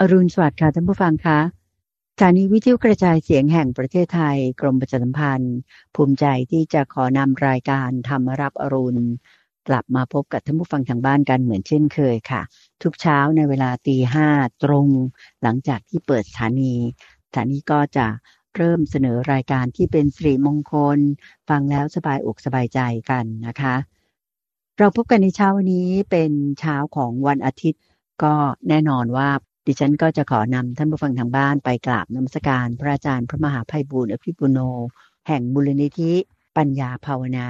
อรุณสวัสดิ์ค่ะท่านผู้ฟังคะสถานีวิทยุกระจายเสียงแห่งประเทศไทย กรมประชาสัมพันธ์ ภูมิใจที่จะขอนำรายการธรรมรับอรุณ กลับมาพบกับท่านผู้ฟังทางบ้านกันเหมือนเช่นเคยค่ะ ทุกเช้าในเวลาตีห้าตรง หลังจากที่เปิดสถานีสถานีก็จะเริ่มเสนอรายการที่เป็นสิริมงคล ฟังแล้วสบายอกสบายใจกันนะคะ เราพบกันในเช้าวันนี้เป็นเช้าของวันอาทิตย์ก็แน่นอนว่า ดิฉันก็จะขอนำท่านผู้ฟังทางบ้านไปกราบนมัสการพระอาจารย์พระมหาไพบูลย์อภิปุณโณ แห่งมูลนิธิ ปัญญาภาวนา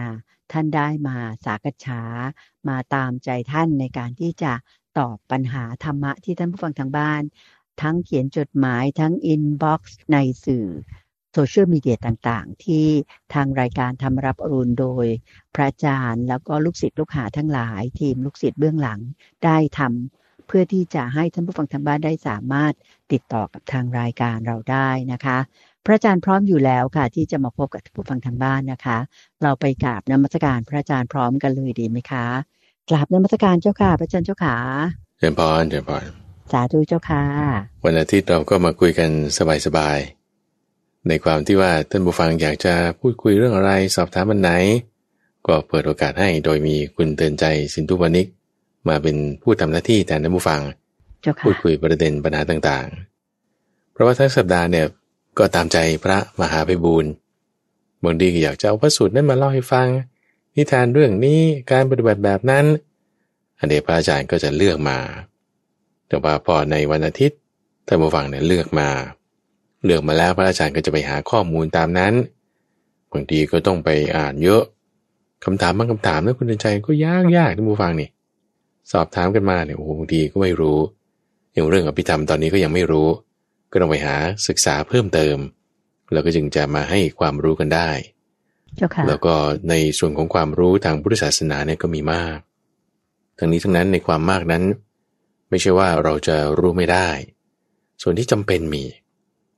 ท่านได้มาสากัจฉาตามใจท่านในการที่จะตอบปัญหาธรรมะที่ท่านผู้ฟังทางบ้าน ทั้งเขียนจดหมายทั้ง inbox ในสื่อ social media ต่างๆ ที่ทางรายการธรรมะรับอรุณโดย พระอาจารย์แล้วก็ลูกศิษย์ลูกหาทั้งหลาย ทีมลูกศิษย์เบื้องหลังได้ทำ เพื่อที่จะให้ท่านผู้ฟังทางบ้านได้สามารถติดต่อกับทางรายการเราได้นะคะ พระอาจารย์พร้อมอยู่แล้วค่ะ ที่จะมาพบกับท่านผู้ฟังทางบ้านนะคะ เราไปกราบนมัสการพระอาจารย์พร้อมกันเลยดีไหมคะกราบนมัสการเจ้าค่ะ พระอาจารย์เจ้าขาเจริญพรเจริญพรสาธุเจ้าค่ะ วันอาทิตย์เราก็มาคุยกันสบายๆในความที่ว่าท่านผู้ฟังอยากจะพูดคุยเรื่องอะไรสอบถามมันไหน ก็เปิดโอกาสให้โดยมีคุณเตือนใจสินทุวนิก มาเป็นผู้ทำหน้าที่แทนท่านผู้ฟังพูดคุยประเด็นปัญหาต่างๆ เพราะว่าทั้งสัปดาห์เนี่ยก็ตามใจพระมหาไพบูรณ์บางทีก็อยากจะเอาพระสูตรนั้นมาเล่าให้ฟัง นิทานเรื่องนี้การปฏิบัติแบบนั้น อันเดียพระอาจารย์ก็จะเลือกมา แต่ว่าพอในวันอาทิตย์ท่านผู้ฟังเนี่ยเลือกมา เลือกมาแล้วพระอาจารย์ก็จะไปหาข้อมูลตามนั้นบางทีก็ต้องไปอ่านเยอะคำถามบางคำถามแล้วคุณใจก็ยากยากท่านผู้ฟังนี่ สอบถามกันมาเนี่ยโอ้บางทีก็ไม่รู้ อย่างเรื่องอภิธรรมตอนนี้ก็ยังไม่รู้ ก็ต้องไปหาศึกษาเพิ่มเติม แล้วก็จึงจะมาให้ความรู้กันได้ แล้วก็ในส่วนของความรู้ทางพุทธศาสนาเนี่ยก็มีมาก ทั้งนี้ทั้งนั้นในความมากนั้น ไม่ใช่ว่าเราจะรู้ไม่ได้ ส่วนที่จำเป็นมี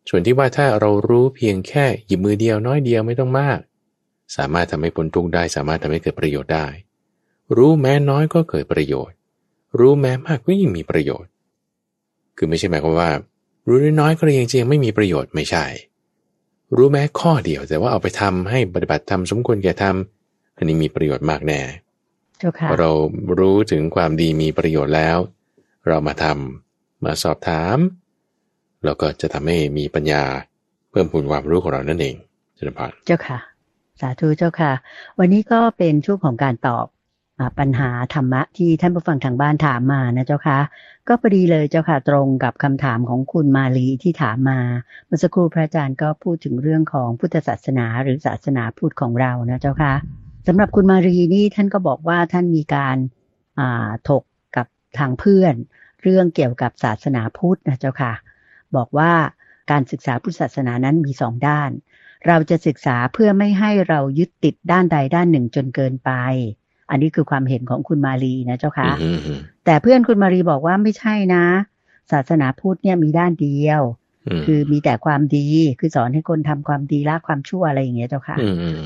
ส่วนที่ว่าถ้าเรารู้เพียงแค่หยิบมือเดียวน้อยเดียวไม่ต้องมาก สามารถทำให้ผลทุกได้ สามารถทำให้เกิดประโยชน์ได้ รู้แม้น้อยก็เกิดประโยชน์ รู้แม้มากก็ยิ่งมีประโยชน์ คือไม่ใช่หมายความว่า รู้น้อยก็ยังจริงไม่มีประโยชน์ไม่ใช่ รู้แม้ข้อเดียวแต่ว่าเอาไปทำให้ปฏิบัติทำสมควรแก่ทำอันนี้มีประโยชน์มากแน่พอเรารู้ถึงความดีมีประโยชน์แล้ว เรามาทำมาสอบถามเราก็จะทำให้มีปัญญาเพิ่มพูนความรู้ของเรานั่นเองเจ้าค่ะเจ้าค่ะ สาธุเจ้าค่ะ วันนี้ก็เป็นช่วงของการตอบ ปัญหาธรรมะที่ท่านผู้ฟังทางบ้านถามมานะเจ้าคะก็พอดีเลยเจ้าค่ะตรงกับคำถามของคุณมาลีที่ถามมาเมื่อสักครู่พระอาจารย์ก็พูดถึงเรื่องของพุทธศาสนาหรือศาสนาพุทธของเรานะเจ้าค่ะสำหรับคุณมารีนี่ท่านก็บอกว่าท่านมีการถกกับทางเพื่อน เรื่องเกี่ยวกับศาสนาพุทธนะเจ้าค่ะ บอกว่าการศึกษาพุทธศาสนานั้นมีสองด้าน เราจะศึกษาเพื่อไม่ให้เรายึดติดด้านใดด้านหนึ่งจนเกินไป อันนี้คือความเห็นของคุณมารีนะเจ้าค่ะแต่เพื่อนคุณมารีบอกว่าไม่ใช่นะ ศาสนาพุทธเนี่ยมีด้านเดียว คือมีแต่ความดีคือสอนให้คนทำความดีละความชั่วอะไรอย่างเงี้ยเจ้าค่ะ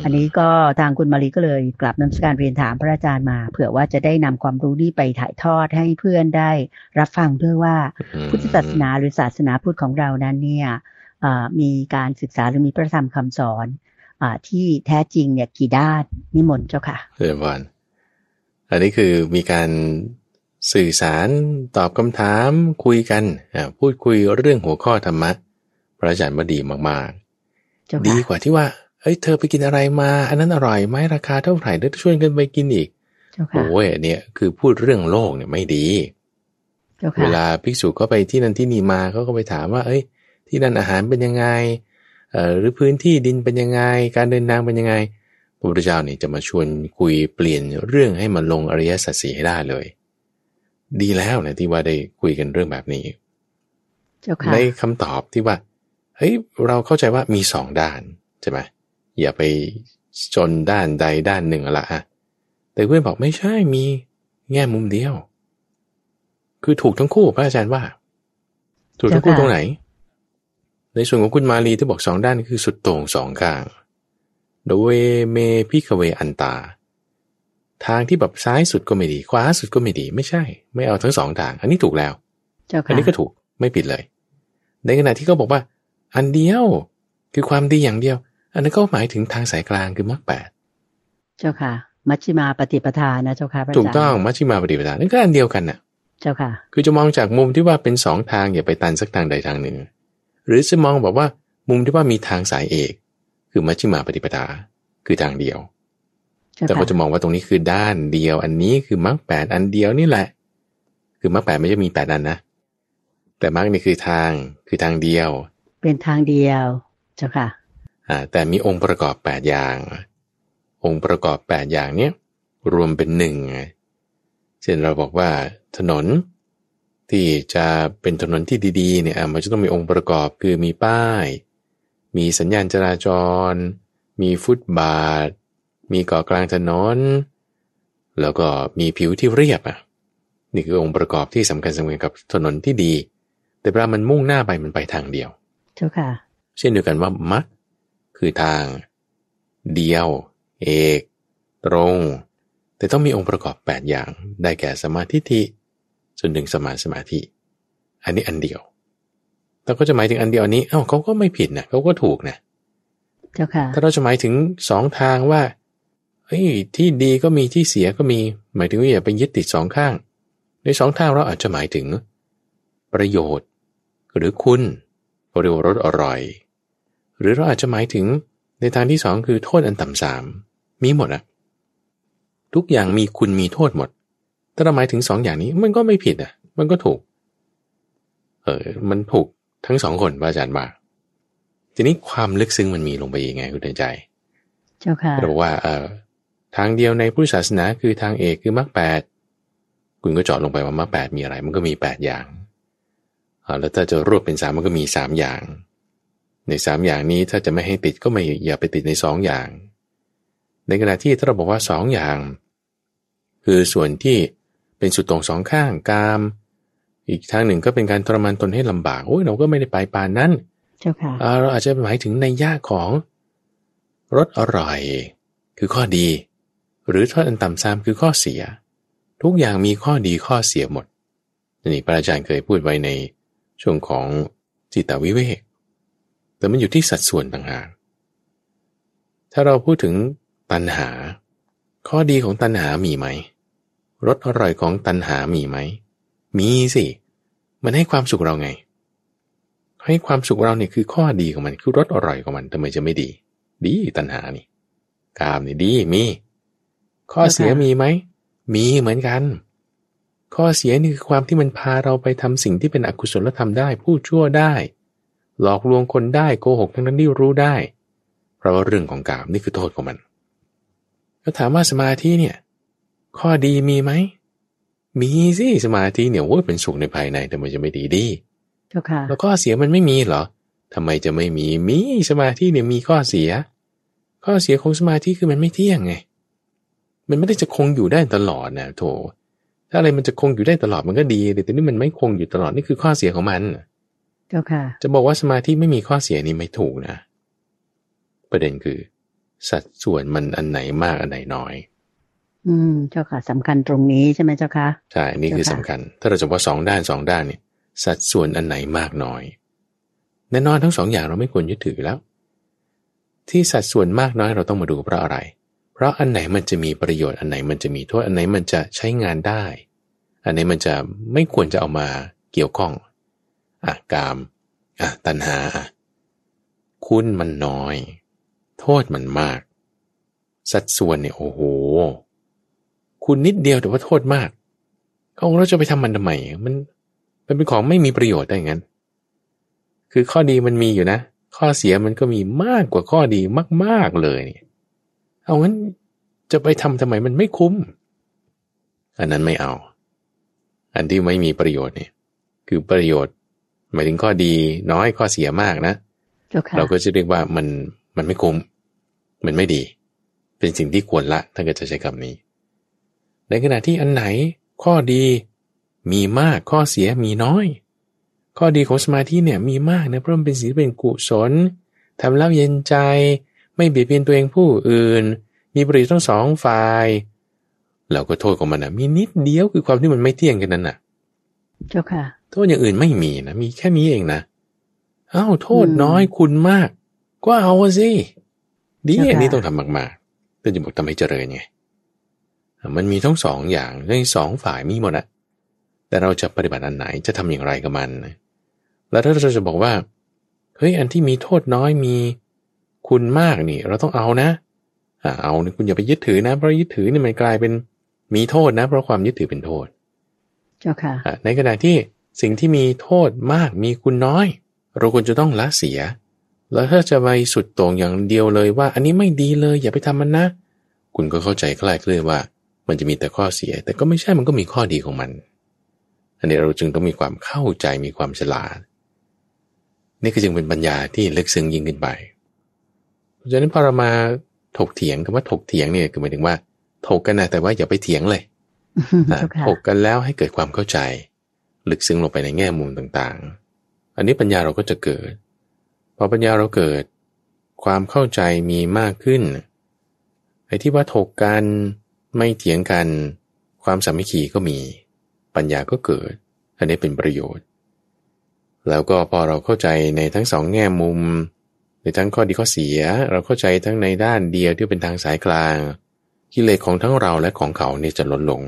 อันนี้ก็ทางคุณมารีก็เลยกลับนำการเรียนถามพระอาจารย์มา เผื่อว่าจะได้นำความรู้นี้ไปถ่ายทอดให้เพื่อนได้ รับฟังด้วยว่าพุทธศาสนาหรือศาสนาพุทธของเรานั้นเนี่ยมีการศึกษาหรือมีพระธรรมคำสอนอที่แท้จริงเนี่ยกี่ด้านนิมนต์เจ้าค่ะเรียนวัน อันนี้คือมีการสื่อสารตอบคำถามคุยกันพูดคุยเรื่องหัวข้อธรรมะ พระอาจารย์ว่าดีมากๆ ดีกว่าที่ว่าเอ้ยเธอไปกินอะไรมา อันนั้นอร่อยไหมราคาเท่าไหร่แล้วช่วยกันไปกินอีกโอ้ยเนี่ยคือพูดเรื่องโลกเนี่ยไม่ดีเวลาภิกษุก็ไปที่นั่นที่นี่มาเขาก็ไปถามว่า เอ้ย ที่นั่นอาหารเป็นยังไงเอ่อหรือพื้นที่ดินเป็นยังไง การเดินทางเป็นยังไงพ ระพุทธเจ้านี่จะมาชวนคุยเปลี่ยนเรื่องให้มันลงอริยสัจสีให้ได้เลย ดีแล้วนะที่ว่าได้คุยกันเรื่องแบบนี้ในคำตอบที่ว่าเฮ้ยเราเข้าใจว่ามีสองด้านใช่ไหมอย่าไปจนด้านใดด้านหนึ่งละอะแต่เพื่อนบอกไม่ใช่มีแง่มุมเดียว คือถูกทั้งคู่พระอาจารย์ว่า ถูกทั้งคู่ตรงไหน ในส่วนของคุณมาลีที่บอกสองด้านคือสุดโต่งสองข้าง เทฺวเม ภิกขเวอันตา ทางที่แบบซ้ายสุดก็ไม่ดี ขวาสุดก็ไม่ดี ไม่ใช่ ไม่เอาทั้งสองทาง อันนี้ถูกแล้ว อันนี้ก็ถูกไม่ผิดเลย ในขณะที่เขาบอกว่า อันเดียวคือความดีอย่างเดียว อันนั้นก็หมายถึงทางสายกลางคือมรรคแปดเจ้าค่ะ มัชฌิมาปฏิปทานะเจ้าค่ะพระอาจารย์ถูกต้องมัชฌิมาปฏิปทานั่นก็อันเดียวกันน่ะ เจ้าค่ะ คือจะมองจากมุมที่ว่าเป็นสองทางอย่าไปตันสักทางใดทางหนึ่ง หรือจะมองแบบว่ามุมที่ว่ามีทางสายเอก คือมัชฌิมาปฏิปทาคือทางเดียวเจ้าแต่ค่ะเขาจะมองว่าตรงนี้คือด้านเดียว อันนี้คือมรรคแปดอันเดียวนี่แหละ คือมรรคแปดไม่ใช่มีแปดอันนะแต่มรรคนี่คือทางคือทางเดียว เป็นทางเดียวเจ้าค่ะอ่าแต่มีองค์ประกอบแปดอย่าง องค์ประกอบแปดอย่างเนี้ยรวมเป็นหนึ่งไงเช่นเราบอกว่าถนนที่จะเป็นถนนที่ดีๆเนี่ยอะมันจะต้องมีองค์ประกอบคือมีป้าย มีสัญญาณจราจร มีฟุตบาท มีเกาะกลางถนน แล้วก็มีผิวที่เรียบอะ นี่คือองค์ประกอบที่สำคัญสำคัญกับถนนที่ดี แต่เวลามันมุ่งหน้าไปมันไปทางเดียวเจ้าค่ะ เช่นเดียวกันว่ามักคือทาง เดียว เอก ตรง แต่ต้องมีองค์ประกอบ 8 อย่าง ได้แก่สมาธิทิจนถึงสมาสมาธิ อันนี้อันเดียว แต่ก็จะหมายถึงอันเดียวอันนี้ เอ้าเขาก็ไม่ผิดนะเขาก็ถูกนะเจ้าค่ะถ้าเราจะหมายถึงสองทางว่าเฮ้ยที่ดีก็มีที่เสียก็มี หมายถึงว่าอย่าไปยึดติดสองข้าง ในสองทางเราอาจจะหมายถึง ประโยชน์ หรือคุณเรียกว่ารสอร่อย หรือเราอาจจะหมายถึงในทางที่สองคือโทษอันต่ำสามมีหมดอะทุกอย่างมีคุณมีโทษหมด ถ้าเราหมายถึงสองอย่างนี้มันก็ไม่ผิดอะมันก็ถูก เออมันถูก ทั้งสองคนพระอาจารย์ว่าทีนี้ความลึกซึ้งมันมีลงไปยังไงคุณเตือนใจ เจ้าค่ะเราบอกว่าเออทางเดียวในพุทธศาสนาคือทางเอกคือมรรคแปดคุณก็เจาะลงไปว่ามรรคแปดมีอะไร มันก็มีแปดอย่างอ่าแล้วถ้าจะรวบเป็นสามมันก็มีสามอย่าง ในสามอย่างนี้ถ้าจะไม่ให้ติดก็ไม่อย่าไปติดในสองอย่าง ในขณะที่ถ้าเราบอกว่าสองอย่าง คือส่วนที่เป็นสุดตรงสองข้างกาม อีกทางหนึ่งก็เป็นการทรมานตนให้ลำบากโอ้ยเราก็ไม่ได้ไปปานนั้นเจ้าค่ะอ่าเราอาจจะหมายถึงในย่าของรสอร่อย คือข้อดี หรือทอดอันต่ำซามคือข้อเสีย ทุกอย่างมีข้อดีข้อเสียหมดนี่พระอาจารย์เคยพูดไว้ในช่วงของจิตวิเวกแต่มันอยู่ที่สัดส่วนต่างหากถ้าเราพูดถึงตัณหา ข้อดีของตัณหามีไหมรสอร่อยของตัณหามีไหม มีสิ มันให้ความสุขเราไง ให้ความสุขเราเนี่ยคือข้อดีของมันคือรสอร่อยของมันทำไมจะไม่ดี ดีตัณหานี่กามนี่ดีมี ข้อเสียมีไหมมีเหมือนกัน ข้อเสียนี่คือความที่มันพาเราไปทำสิ่งที่เป็นอกุศลธรรมได้พูดชั่วได้ หลอกลวงคนได้โกหกทั้งนั้นที่รู้ได้ เพราะว่าเรื่องของกามนี่คือโทษของมันก็ถามว่าสมาธิเนี่ย ข้อดีมีไหม มีสิสมาธิเนี่ยโอ้ยเป็นสุขในภายในแต่มันจะไม่ดีดีเจ้าค่ะ แล้วข้อเสียมันไม่มีเหรอทำไมจะไม่มีมีสมาธิเนี่ยมีข้อเสีย ข้อเสียของสมาธิคือมันไม่เที่ยงไง มันไม่ได้จะคงอยู่ได้ตลอดนะโถถ้าอะไรมันจะคงอยู่ได้ตลอดมันก็ดีแต่นี่มันไม่คงอยู่ตลอดนี่คือข้อเสียของมันเจ้าค่ะ จะบอกว่าสมาธิไม่มีข้อเสียนี่ไม่ถูกนะ ประเด็นคือ สัดส่วนมันอันไหนมากอันไหนน้อย อืมเจ้าค่ะสำคัญตรงนี้ใช่ไหมเจ้าค่ะใช่นี่คือสำคัญ ถ้าเราจะว่าสองด้านสองด้านเนี่ย สัดส่วนอันไหนมากน้อยแน่นอนทั้งสองอย่างเราไม่ควรยึดถือแล้ว ที่สัดส่วนมากน้อยเราต้องมาดูเพราะอะไร เพราะอันไหนมันจะมีประโยชน์อันไหนมันจะมีโทษอันไหนมันจะใช้งานได้ อันไหนมันจะไม่ควรจะเอามาเกี่ยวข้องอะกามอะตัณหาอะคุณมันน้อย โทษมันมาก สัดส่วนเนี่ยโอ้โห คุณนิดเดียวแต่ว่าโทษมากเอาเราจะไปทำมันทำไมมันมันเป็นของไม่มีประโยชน์ได้งั้น คือข้อดีมันมีอยู่นะ ข้อเสียมันก็มีมากกว่าข้อดีมาก ๆเลยเนี่ยเอางั้นจะไปทำทำไมมันไม่คุ้ม อันนั้นไม่เอา อันที่ไม่มีประโยชน์เนี่ย คือประโยชน์หมายถึงข้อดีน้อยข้อเสียมากนะเจ้าค่ะเราก็จะเรียกว่ามันมันไม่คุ้ม มันไม่ดี เป็นสิ่งที่ควรละถ้าเกิดจะใช้คำนี้ ในขณะที่อันไหนข้อดีมีมากข้อเสียมีน้อย ข้อดีของสมาธิเนี่ยมีมากนะเพราะมันเป็นสิ่งที่เป็นกุศลทำแล้วเย็นใจ ไม่เบียดเบียนตัวเองผู้อื่น มีประโยชน์ทั้งสองฝ่ายเราก็โทษของมันนะมีนิดเดียวคือความที่มันไม่เที่ยงกันนั่นน่ะ เจ้าค่ะ โทษอย่างอื่นไม่มีนะมีแค่นี้เองนะอ้าวโทษน้อยคุณมาก ก็เอาสิดีอันนี้ต้องทำมากๆแต่จะบอกทำให้เจริญไง มันมีทั้งสองอย่างในสองฝ่ายมีหมดอะแต่เราจะปฏิบัติอันไหนจะทำอย่างไรกับมัน แล้วถ้าเราจะบอกว่าเฮ้ยอันที่มีโทษน้อยมีคุณมากนี่ เราต้องเอานะอ่าเอาคุณอย่าไปยึดถือนะเพราะยึดถือนี่มันกลายเป็นมีโทษนะ เพราะความยึดถือเป็นโทษ เจ้าค่ะในขณะที่สิ่งที่มีโทษมากมีคุณน้อย เราควรจะต้องละเสีย แล้วถ้าจะไปสุดตรงอย่างเดียวเลยว่า อันนี้ไม่ดีเลย อย่าไปทำมันนะ คุณก็เข้าใจคลายเคลื่อนว่า มันจะมีแต่ข้อเสีย แต่ก็ไม่ใช่มันก็มีข้อดีของมัน อันนี้เราจึงต้องมีความเข้าใจมีความฉลาด นี่ก็จึงเป็นปัญญาที่ลึกซึ้งยิ่งขึ้นไปเพราะฉะนั้นพอเรามาถกเถียงคำว่าถกเถียงเนี่ยคือหมายถึงว่า ถกกันนะแต่ว่าอย่าไปเถียงเลยถกกันแล้วให้เกิดความเข้าใจ ลึกซึ้งลงไปในแง่มุมต่างๆ อันนี้ปัญญาเราก็จะเกิด พอปัญญาเราเกิด ความเข้าใจมีมากขึ้นไอ้ที่ว่าถกกัน ไม่เถียงกัน ความสามัคคีก็มี ปัญญาก็เกิด อันนี้เป็นประโยชน์ แล้วก็พอเราเข้าใจในทั้งสองแง่มุมในทั้งข้อดีข้อเสีย เราเข้าใจทั้งในด้านเดียวที่เป็นทางสายกลาง กิเลสของทั้งเราและของเขาเนี่ยจะลดลง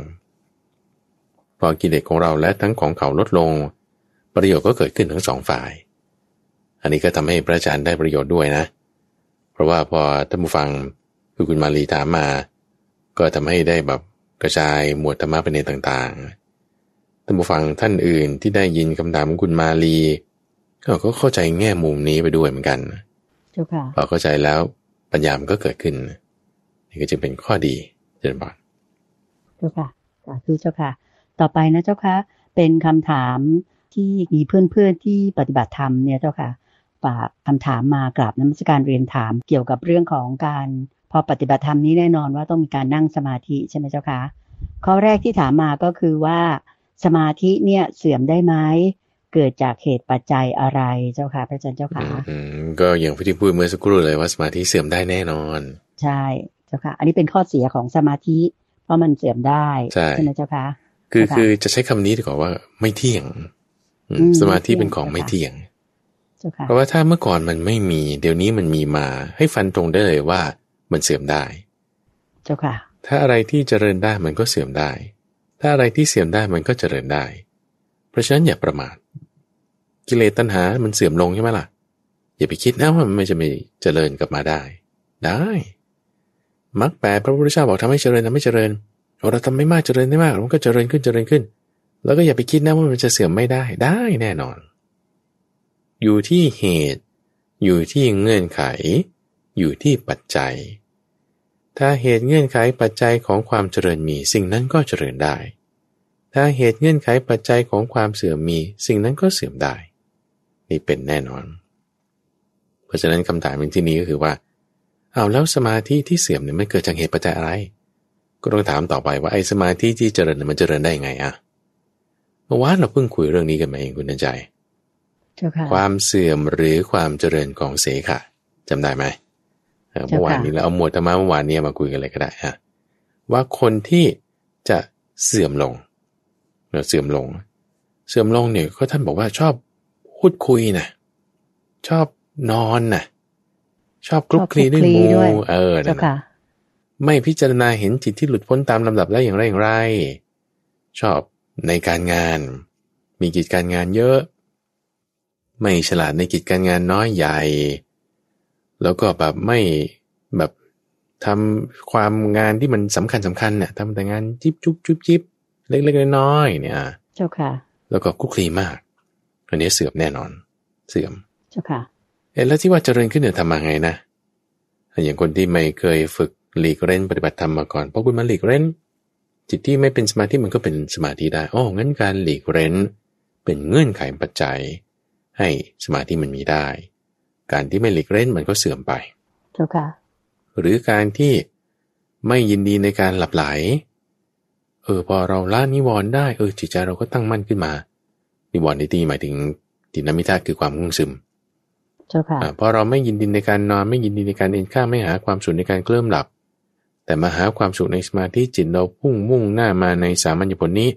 พอกิเลสของเราและทั้งของเขาลดลง ประโยชน์ก็เกิดขึ้นทั้งสองฝ่าย อันนี้ก็ทำให้พระอาจารย์ได้ประโยชน์ด้วยนะ เพราะว่าพอท่านผู้ฟังคือคุณมาลีถามมา ก็ทำให้ได้แบบกระจายหมวดธรรมะไปในต่างๆ ท่านผู้ฟังท่านอื่นที่ได้ยินคำถามของคุณมาลีก็เข้าใจแง่มุมนี้ไปด้วยเหมือนกันเจ้าค่ะพอเข้าใจแล้วปัญญามันก็เกิดขึ้น นี่ก็จึงเป็นข้อดีเจริญบานเจ้าค่ะสาธุเจ้าค่ะ ต่อไปนะเจ้าค่ะ เป็นคำถามที่มีเพื่อนๆที่ปฏิบัติธรรมเนี่ยเจ้าค่ะฝากคำถามมากราบน้ำมการเรียนถามเกี่ยวกับเรื่องของการ พอปฏิบัติธรรมนี้แน่นอนว่าต้องมีการนั่งสมาธิใช่ไหมเจ้าค่ะข้อแรกที่ถามมาก็คือว่าสมาธิเนี่ยเสื่อมได้ไหมเกิดจากเหตุปัจจัยอะไรเจ้าค่ะ พระอาจารย์เจ้าค่ะก็อย่างที่พูดเมื่อสักครู่เลยว่าสมาธิเสื่อมได้แน่นอน ใช่เจ้าค่ะ อันนี้เป็นข้อเสียของสมาธิ เพราะมันเสื่อมได้ใช่ไหมเจ้าค่ะคือคือจะใช้คำนี้ดีกว่าว่าไม่เที่ยงสมาธิเป็นของไม่เที่ยงเพราะว่าถ้าเมื่อก่อนมันไม่มี เดี๋ยวนี้มันมีมา ให้ฟันตรงได้เลยว่า มันเสื่อมได้ เจ้าค่ะ ถ้าอะไรที่เจริญได้มันก็เสื่อมได้ ถ้าอะไรที่เสื่อมได้มันก็เจริญได้ เพราะฉะนั้นอย่าประมาท กิเลสตัณหา มันเสื่อมลงใช่ไหมล่ะ อย่าไปคิดนะว่ามันไม่จะไม่เจริญกลับมาได้ ได้มักแปลพระพุทธเจ้าบอกทำให้เจริญทำให้เจริญเราทำไม่มากเจริญได้มากมันก็เจริญขึ้นเจริญขึ้น แล้วก็อย่าไปคิดนะว่ามันจะเสื่อมไม่ได้ได้แน่นอน อยู่ที่เหตุ อยู่ที่เงื่อนไข อยู่ที่ปัจจัย ถ้าเหตุเงื่อนไขปัจจัยของความเจริญมีสิ่งนั้นก็เจริญได้ ถ้าเหตุเงื่อนไขปัจจัยของความเสื่อมมีสิ่งนั้นก็เสื่อมได้ นี่เป็นแน่นอน เพราะฉะนั้นคำถามในที่นี้ก็คือว่า เอาแล้วสมาธิที่เสื่อมเนี่ยมันเกิดจากเหตุปัจจัยอะไร ก็ต้องถามต่อไปว่าไอ้สมาธิที่เจริญมันเจริญได้ยังไงอะเมื่อวานเราเพิ่งคุยเรื่องนี้กันมาเองคุณนันใจ ความเสื่อมหรือความเจริญของเสขะจำได้ไหม เมื่อวานนี้เราเอาหมวดธรรมะเมื่อวานนี้มาคุยกันเลยก็ได้ฮะว่าคนที่จะเสื่อมลงเราเสื่อมลง เสื่อมลงเนี่ยก็ท่านบอกว่าชอบพูดคุยนะชอบนอนนะชอบคลุกคลีด้วยมูเออนะไม่พิจารณาเห็นจิตที่หลุดพ้นตามลำดับแล้วอย่างไรอย่างไร ชอบในการงาน มีกิจการงานเยอะ ไม่ฉลาดในกิจการงานน้อยใหญ่ แล้วก็แบบไม่แบบทำความงานที่มันสำคัญสำคัญเนี่ยทำแต่งานจิ๊บจุ๊บจุ๊บจิ๊บเล็กๆน้อยๆเนี่ยเจ้าค่ะ แล้วก็คุกคลีมากอันนี้เสื่อมแน่นอน เสื่อมเจ้าค่ะเอ๊ะแล้วที่ว่าเจริญขึ้นเนี่ยทำมาไงนะอย่างคนที่ไม่เคยฝึกหลีกเล่นปฏิบัติธรรมมาก่อนเพราะคุณมาหลีกเล่นจิตที่ไม่เป็นสมาธิมันก็เป็นสมาธิได้อ๋องั้นการหลีกเล่นเป็นเงื่อนไขปัจจัย ให้สมาธิมันมีได้ การที่ไม่หลีกเล่นมันก็เสื่อมไปเจ้าค่ะหรือการที่ไม่ยินดีในการหลับไหล เออพอเราละนิวรณ์ได้เออจิตใจเราก็ตั้งมั่นขึ้นมา นิวรณ์ในที่หมายถึงตินามิธาคือความง่วงซึมเจ้าค่ะพอเราไม่ยินดีในการนอนไม่ยินดีในการเอนข้าไม่หาความสุขในการเคลื่อนหลับ แต่มาหาความสุขในสมาธิจิตเราพุ่งมุ่งหน้ามาในสามัญญผลนี้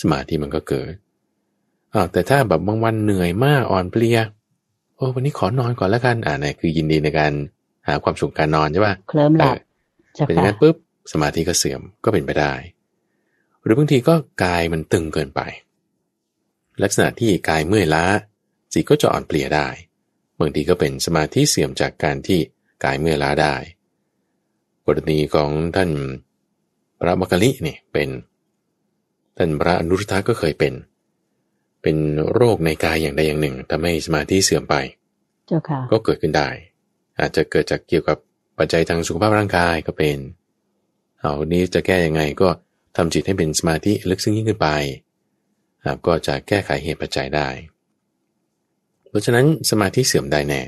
สมาธิมันก็เกิดอ้าวแต่ถ้าแบบบางวันเหนื่อยมากอ่อนเพลียโอ้วันนี้ขอนอนก่อนแล้วกันอ่านี่คือยินดีในการหาความสุขการนอนใช่ป่ะเคลิ้มหลับเออเป็นอย่างนั้นปุ๊บสมาธิก็เสื่อมก็เป็นไปได้ หรือบางทีก็กายมันตึงเกินไป ลักษณะที่กายเมื่อยล้าจิตก็จะอ่อนเพลียได้บางทีก็เป็นสมาธิเสื่อมจากการที่กายเมื่อยล้าได้กรณีของท่านพระมักกะลิเนี่ยเป็น ท่านพระอนุรุทธะก็เคยเป็น เป็นโรคในกายอย่างใดอย่างหนึ่งทำให้สมาธิเสื่อมไปเจ้าค่ะก็เกิดขึ้นได้ อาจจะเกิดจากเกี่ยวกับปัจจัยทางสุขภาพร่างกายก็เป็น เอานี้จะแก้ยังไงก็ทำจิตให้เป็นสมาธิลึกซึ้งยิ่งขึ้นไปครับก็จะแก้ไขเหตุปัจจัยได้ เพราะฉะนั้นสมาธิเสื่อมได้แน่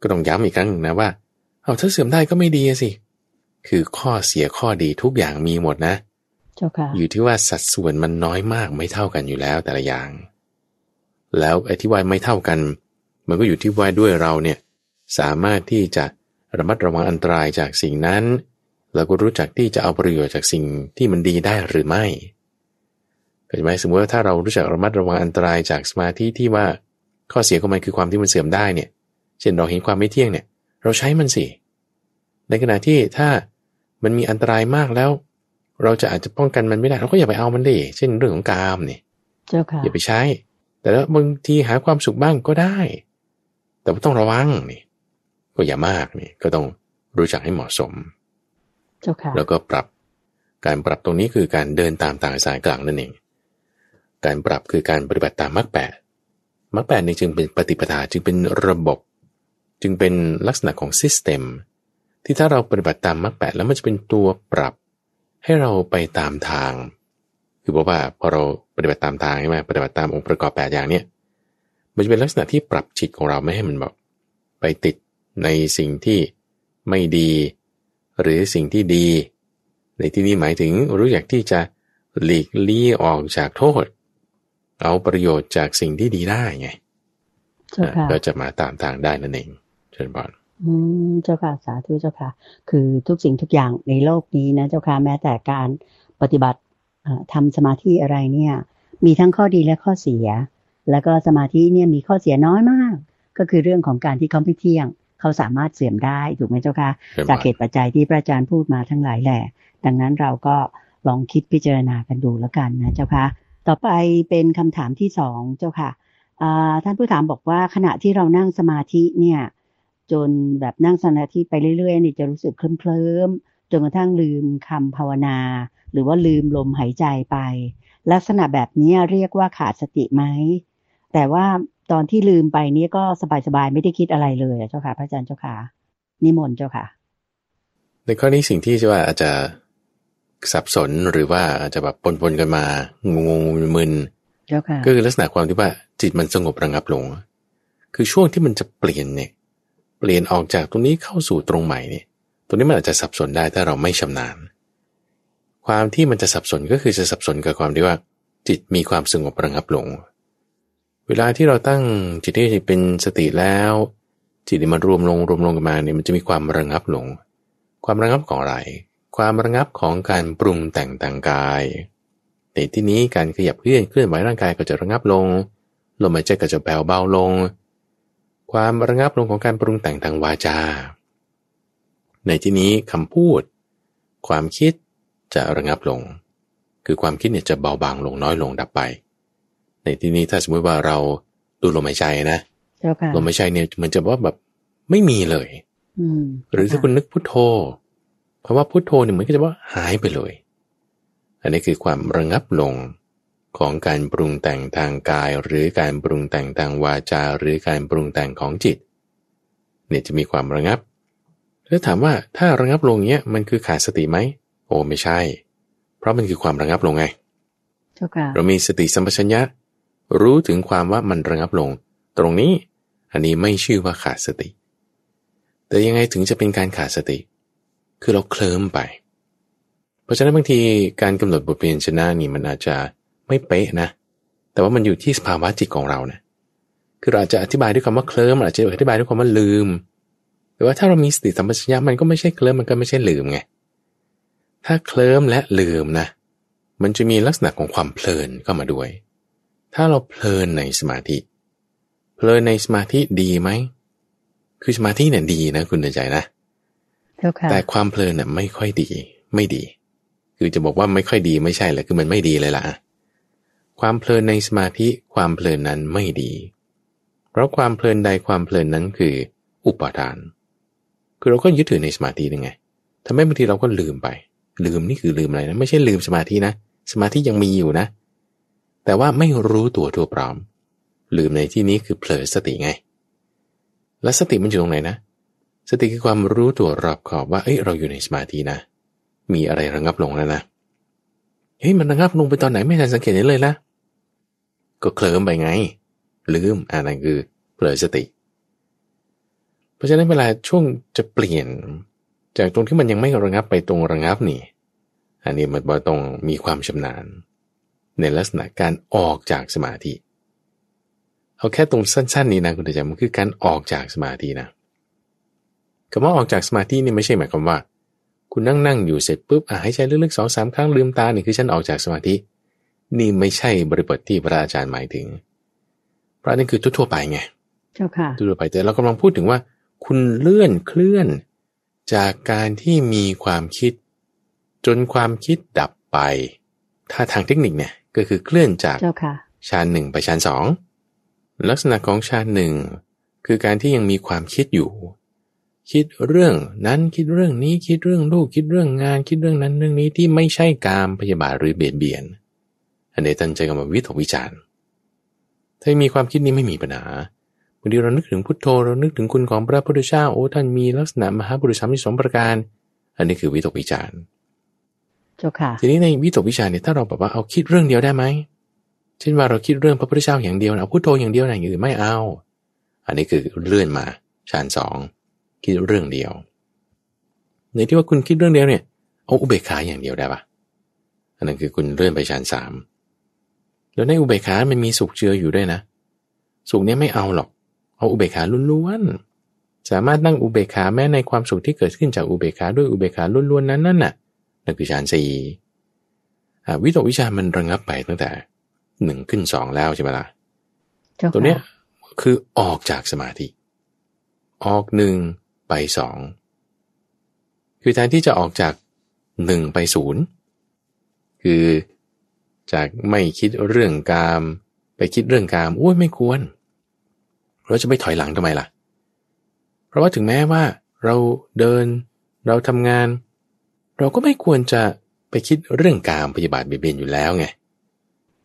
ก็ต้องย้ำอีกครั้งหนึ่งนะว่า เอาถ้าเสื่อมได้ก็ไม่ดีอะสิ คือข้อเสียข้อดีทุกอย่างมีหมดนะเจ้าค่ะ อยู่ที่ว่าสัดส่วนมันน้อยมากไม่เท่ากันอยู่แล้วแต่ละอย่าง แล้วไอ้ที่ว่าไม่เท่ากัน มันก็อยู่ที่ว่าด้วยเราเนี่ยสามารถที่จะระมัดระวังอันตรายจากสิ่งนั้น แล้วก็รู้จักที่จะเอาประโยชน์จากสิ่งที่มันดีได้หรือไม่เข้าใจไหมสมมติว่าถ้าเรารู้จักระมัดระวังอันตรายจากสมาธิที่ว่าข้อเสียของมันคือความที่มันเสื่อมได้เนี่ย เช่นเราเห็นความไม่เที่ยงเนี่ย เราใช้มันสิ ในขณะที่ถ้ามันมีอันตรายมากแล้ว เราจะอาจจะป้องกันมันไม่ได้เราก็อย่าไปเอามันดิเช่นเรื่องของกามเนี่ยเจ้าค่ะอย่าไปใช้ แต่แล้วบางทีหาความสุขบ้างก็ได้ แต่ว่าต้องระวังนี่ ก็อย่ามากนี่ก็ต้องรู้จักให้เหมาะสม เจ้าค่ะแล้วก็ปรับการปรับตรงนี้คือการเดินตามทางสายกลางนั่นเอง การปรับคือการปฏิบัติตามมรรคแปดมรรคแปดนี่จึงเป็นปฏิปทาจึงเป็นระบบ จึงเป็นลักษณะของซิสเต็มที่ถ้าเราปฏิบัติตามมรรคแปดแล้วมันจะเป็นตัวปรับ ให้เราไปตามทาง คือบอกว่าพอเราปฏิบัติตามทางใช่ไหมปฏิบัติตามองค์ประกอบแปดอย่างเนี้ยมันจะเป็นลักษณะที่ปรับจิตของเราไม่ให้มันแบบไปติดในสิ่งที่ไม่ดี หรือสิ่งที่ดี ในที่นี้หมายถึงรู้จักที่จะหลีกลี่ออกจากโทษ เอาประโยชน์จากสิ่งที่ดีได้ไงเจ้าค่ะก็จะมาตามทางได้นั่นเองเชิญบอล อืมเจ้าค่ะสาธุเจ้าค่ะ คือทุกสิ่งทุกอย่างในโลกนี้นะเจ้าค่ะแม้แต่การปฏิบัติเอ่อทำสมาธิอะไรเนี่ย มีทั้งข้อดีและข้อเสีย แล้วก็สมาธิเนี่ยมีข้อเสียน้อยมาก ก็คือเรื่องของการที่เขาไม่เที่ยง เขาสามารถเสื่อมได้ถูกไหมเจ้าค่ะเชิญบจากอลเหตุปัจจัยที่พระอาจารย์พูดมาทั้งหลายแหละดังนั้นเราก็ลองคิดพิจารณากันดูแล้วกันนะเจ้าค่ะต่อไปเป็นคำถามที่สองเจ้าค่ะอ่าท่านผู้ถามบอกว่าขณะที่เรานั่งสมาธิเนี่ย จนแบบนั่งสมาธิไปเรื่อยๆนี่จะรู้สึกเคลิ้มๆจนกระทั่งลืมคำภาวนา หรือว่าลืมลมหายใจไป ลักษณะแบบนี้เรียกว่าขาดสติไหมแต่ว่าตอนที่ลืมไปนี่ก็สบายๆไม่ได้คิดอะไรเลยอะเจ้าค่ะ พระอาจารย์เจ้าค่ะ นิมนต์เจ้าค่ะ ในข้อนี้สิ่งที่จะว่าอาจจะสับสนหรือว่าอาจจะแบบปนๆกันมางงๆมึนเจ้าค่ะๆก็คือลักษณะความที่ว่าจิตมันสงบระงับลง คือช่วงที่มันจะเปลี่ยนเนี่ยเป ลี่ยนออกจากตรงนี้เข้าสู่ตรงใหม่เนี่ยตรงนี้มันอาจจะสับสนได้ถ้าเราไม่ชำนาญ ความที่มันจะสับสนก็คือจะสับสนกับความที่ว่าจิตมีความสงบระงับลง เวลาที่เราตั้งจิตให้เป็นสติแล้ว จิตมันรวมลงรวมลงกันมาเนี่ยมันจะมีความระงับลง ความระงับของอะไร ความระงับของการปรุงแต่งต่างกายในที่นี้การขยับเคลื่อนเคลื่อนไหวร่างกายก็จะระงับลงลมหายใจก็จะแผ่วเบาลง ความระงับลงของการปรุงแต่งทางวาจา ในที่นี้คำพูด ความคิดจะระงับลง คือความคิดเนี่ยจะเบาบางลงน้อยลงดับไป ในที่นี้ถ้าสมมติว่าเราดูลมหายใจนะเจ้าค่ะลมหายใจเนี่ยมันจะว่าแบบไม่มีเลยอืมหรือถ้าคุณนึกพุทโธเพราะว่าพุทโธเนี่ยมันก็จะว่าหายไปเลย อันนี้คือความระงับลง ของการปรุงแต่งทางกาย หรือการปรุงแต่งทางวาจา หรือการปรุงแต่งของจิต เนี่ยจะมีความระงับแล้วถามว่าถ้าระงับลงเนี้ยมันคือขาดสติไหมโอ้ไม่ใช่ เพราะมันคือความระงับลงไงเจ้าค่ะเรามีสติสัมปชัญญะ รู้ถึงความว่ามันระงับลง ตรงนี้อันนี้ไม่ชื่อว่าขาดสติ แต่ยังไงถึงจะเป็นการขาดสติ คือเราเคลิ้มไป เพราะฉะนั้นบางทีการกำหนดบทเรียนชนะนี่มันอาจจะ ไม่เป๊ะนะ แต่ว่ามันอยู่ที่สภาวะจิตของเรานะคือเราอาจจะอธิบายด้วยคำว่าเคลิ้มอาจจะอธิบายด้วยคำว่าลืม แต่ว่าถ้าเรามีสติสัมปชัญญะมันก็ไม่ใช่เคลิ้มมันก็ไม่ใช่ลืมไงถ้าเคลิ้มและลืมนะ มันจะมีลักษณะของความเพลินเข้ามาด้วย ถ้าเราเพลินในสมาธิ เพลินในสมาธิดีไหม คือสมาธิเนี่ยดีนะ คุณเตือนใจนะเจ้าค่ะแต่ความเพลินเนี่ยไม่ค่อยดี ไม่ดี คือจะบอกว่าไม่ค่อยดีไม่ใช่แหละคือมันไม่ดีเลยล่ะ ความเพลินในสมาธิความเพลินนั้นไม่ดี เพราะความเพลินใดความเพลินนั้นคือ อุปาทาน คือเราก็ยึดถือในสมาธิยังไงทำให้บางทีเราก็ลืมไป ลืมนี่คือลืมอะไรนะไม่ใช่ลืมสมาธินะ สมาธิยังมีอยู่นะ แต่ว่าไม่รู้ตัวทั่วพร้อม ลืมในที่นี้คือเผลอสติไง และสติมันอยู่ตรงไหนนะ สติคือความรู้ตัวรอบขอบว่าเอ้ยเราอยู่ในสมาธินะ มีอะไรระงับลงแล้วนะ เฮ้ยมันระงับลงไปตอนไหนไม่ทันสังเกตเห็นเลยละก็เคลิ้มไปไง ลืมอ่านั่นคือเผลอสติ เพราะฉะนั้นเวลาช่วงจะเปลี่ยน จากตรงที่มันยังไม่ระงับไปตรงระงับนี่ อันนี้มันต้องมีความชำนาญ ในลักษณะการออกจากสมาธิเอาแค่ตรงสั้น ๆ นี้นะคุณผู้ชมันคือการออกจากสมาธินะคำว่าออกจากสมาธินี่ไม่ใช่หมายความว่า คุณนั่งนั่งอยู่เสร็จปุ๊บอะให้ใจลึกๆสองสามครั้งลืมตานี่คือฉันออกจากสมาธิ นี่ไม่ใช่บริบทที่พระอาจารย์หมายถึงเพราะนั่นคือทั่วๆไปไงเจ้าค่ะทั่วๆไปแต่เรากำลังพูดถึงว่า คุณเลื่อนเคลื่อน จากการที่มีความคิด จนความคิดดับไป ถ้าทางเทคนิคเนี่ยก็คือเคลื่อนจากเจ้าค่ะฌานหนึ่งไปฌานสองลักษณะของฌานหนึ่งคือการที่ยังมีความคิดอยู่ คิดเรื่องนั้นคิดเรื่องนี้คิดเรื่องลูกคิดเรื่องงาน คิดเรื่องนั้นเรื่องนี้ที่ไม่ใช่การพยาบาทหรือเบียดเบียน อันนี้ท่านใจกับวิตกวิจารณ์ถ้ามีความคิดนี้ไม่มีปัญหาบางทีเรานึกถึงพุทโธเรานึกถึงคุณของพระพุทธเจ้าโอ้ท่านมีลักษณะมหาบุรุษสามสิบสองประการ อันนี้คือวิตกวิจารณ์เจ้าค่ะทีนี้ในวิตกวิจารณ์เนี่ยถ้าเราแบบว่าเอาคิดเรื่องเดียวได้ไหมเช่นว่าเราคิดเรื่องพระพุทธเจ้าอย่างเดียวนะเอาพุทโธอย่างเดียวนะอย่างอื่นไม่เอา อันนี้คือเลื่อนมาฌานสอง คิดเรื่องเดียว ในที่ว่าคุณคิดเรื่องเดียวเนี่ยเอาอุเบกขาอย่างเดียวได้ปะอันนั้นคือคุณเลื่อนไปฌานสามแล้วในอุเบกขามันมีสุขเจืออยู่ด้วยนะ สุขเนี้ยไม่เอาหรอก เอาอุเบกขาล้วนๆสามารถนั่งอุเบกขาแม้ในความสุขที่เกิดขึ้นจากอุเบกขาด้วยอุเบกขาล้วนๆนั้นนั่นน่ะนั่นคือฌานสี่วิตกวิจารมันระงับไปตั้งแต่หนึ่งขึ้นสองแล้วใช่ไหมล่ะเจ้าค่ะตัวเนี้ยคือออกจากสมาธิ ออกหนึ่ง ไปสองคือแทนที่จะออกจากหนึ่งไปศูนย์คือจากไม่คิดเรื่องกาม ไปคิดเรื่องกามอุ้ยไม่ควร เราจะไม่ถอยหลังทำไมล่ะ เพราะว่าถึงแม้ว่าเราเดินเราทำงาน เราก็ไม่ควรจะไปคิดเรื่องกามพยาบาทเบียดเบียนอยู่แล้วไง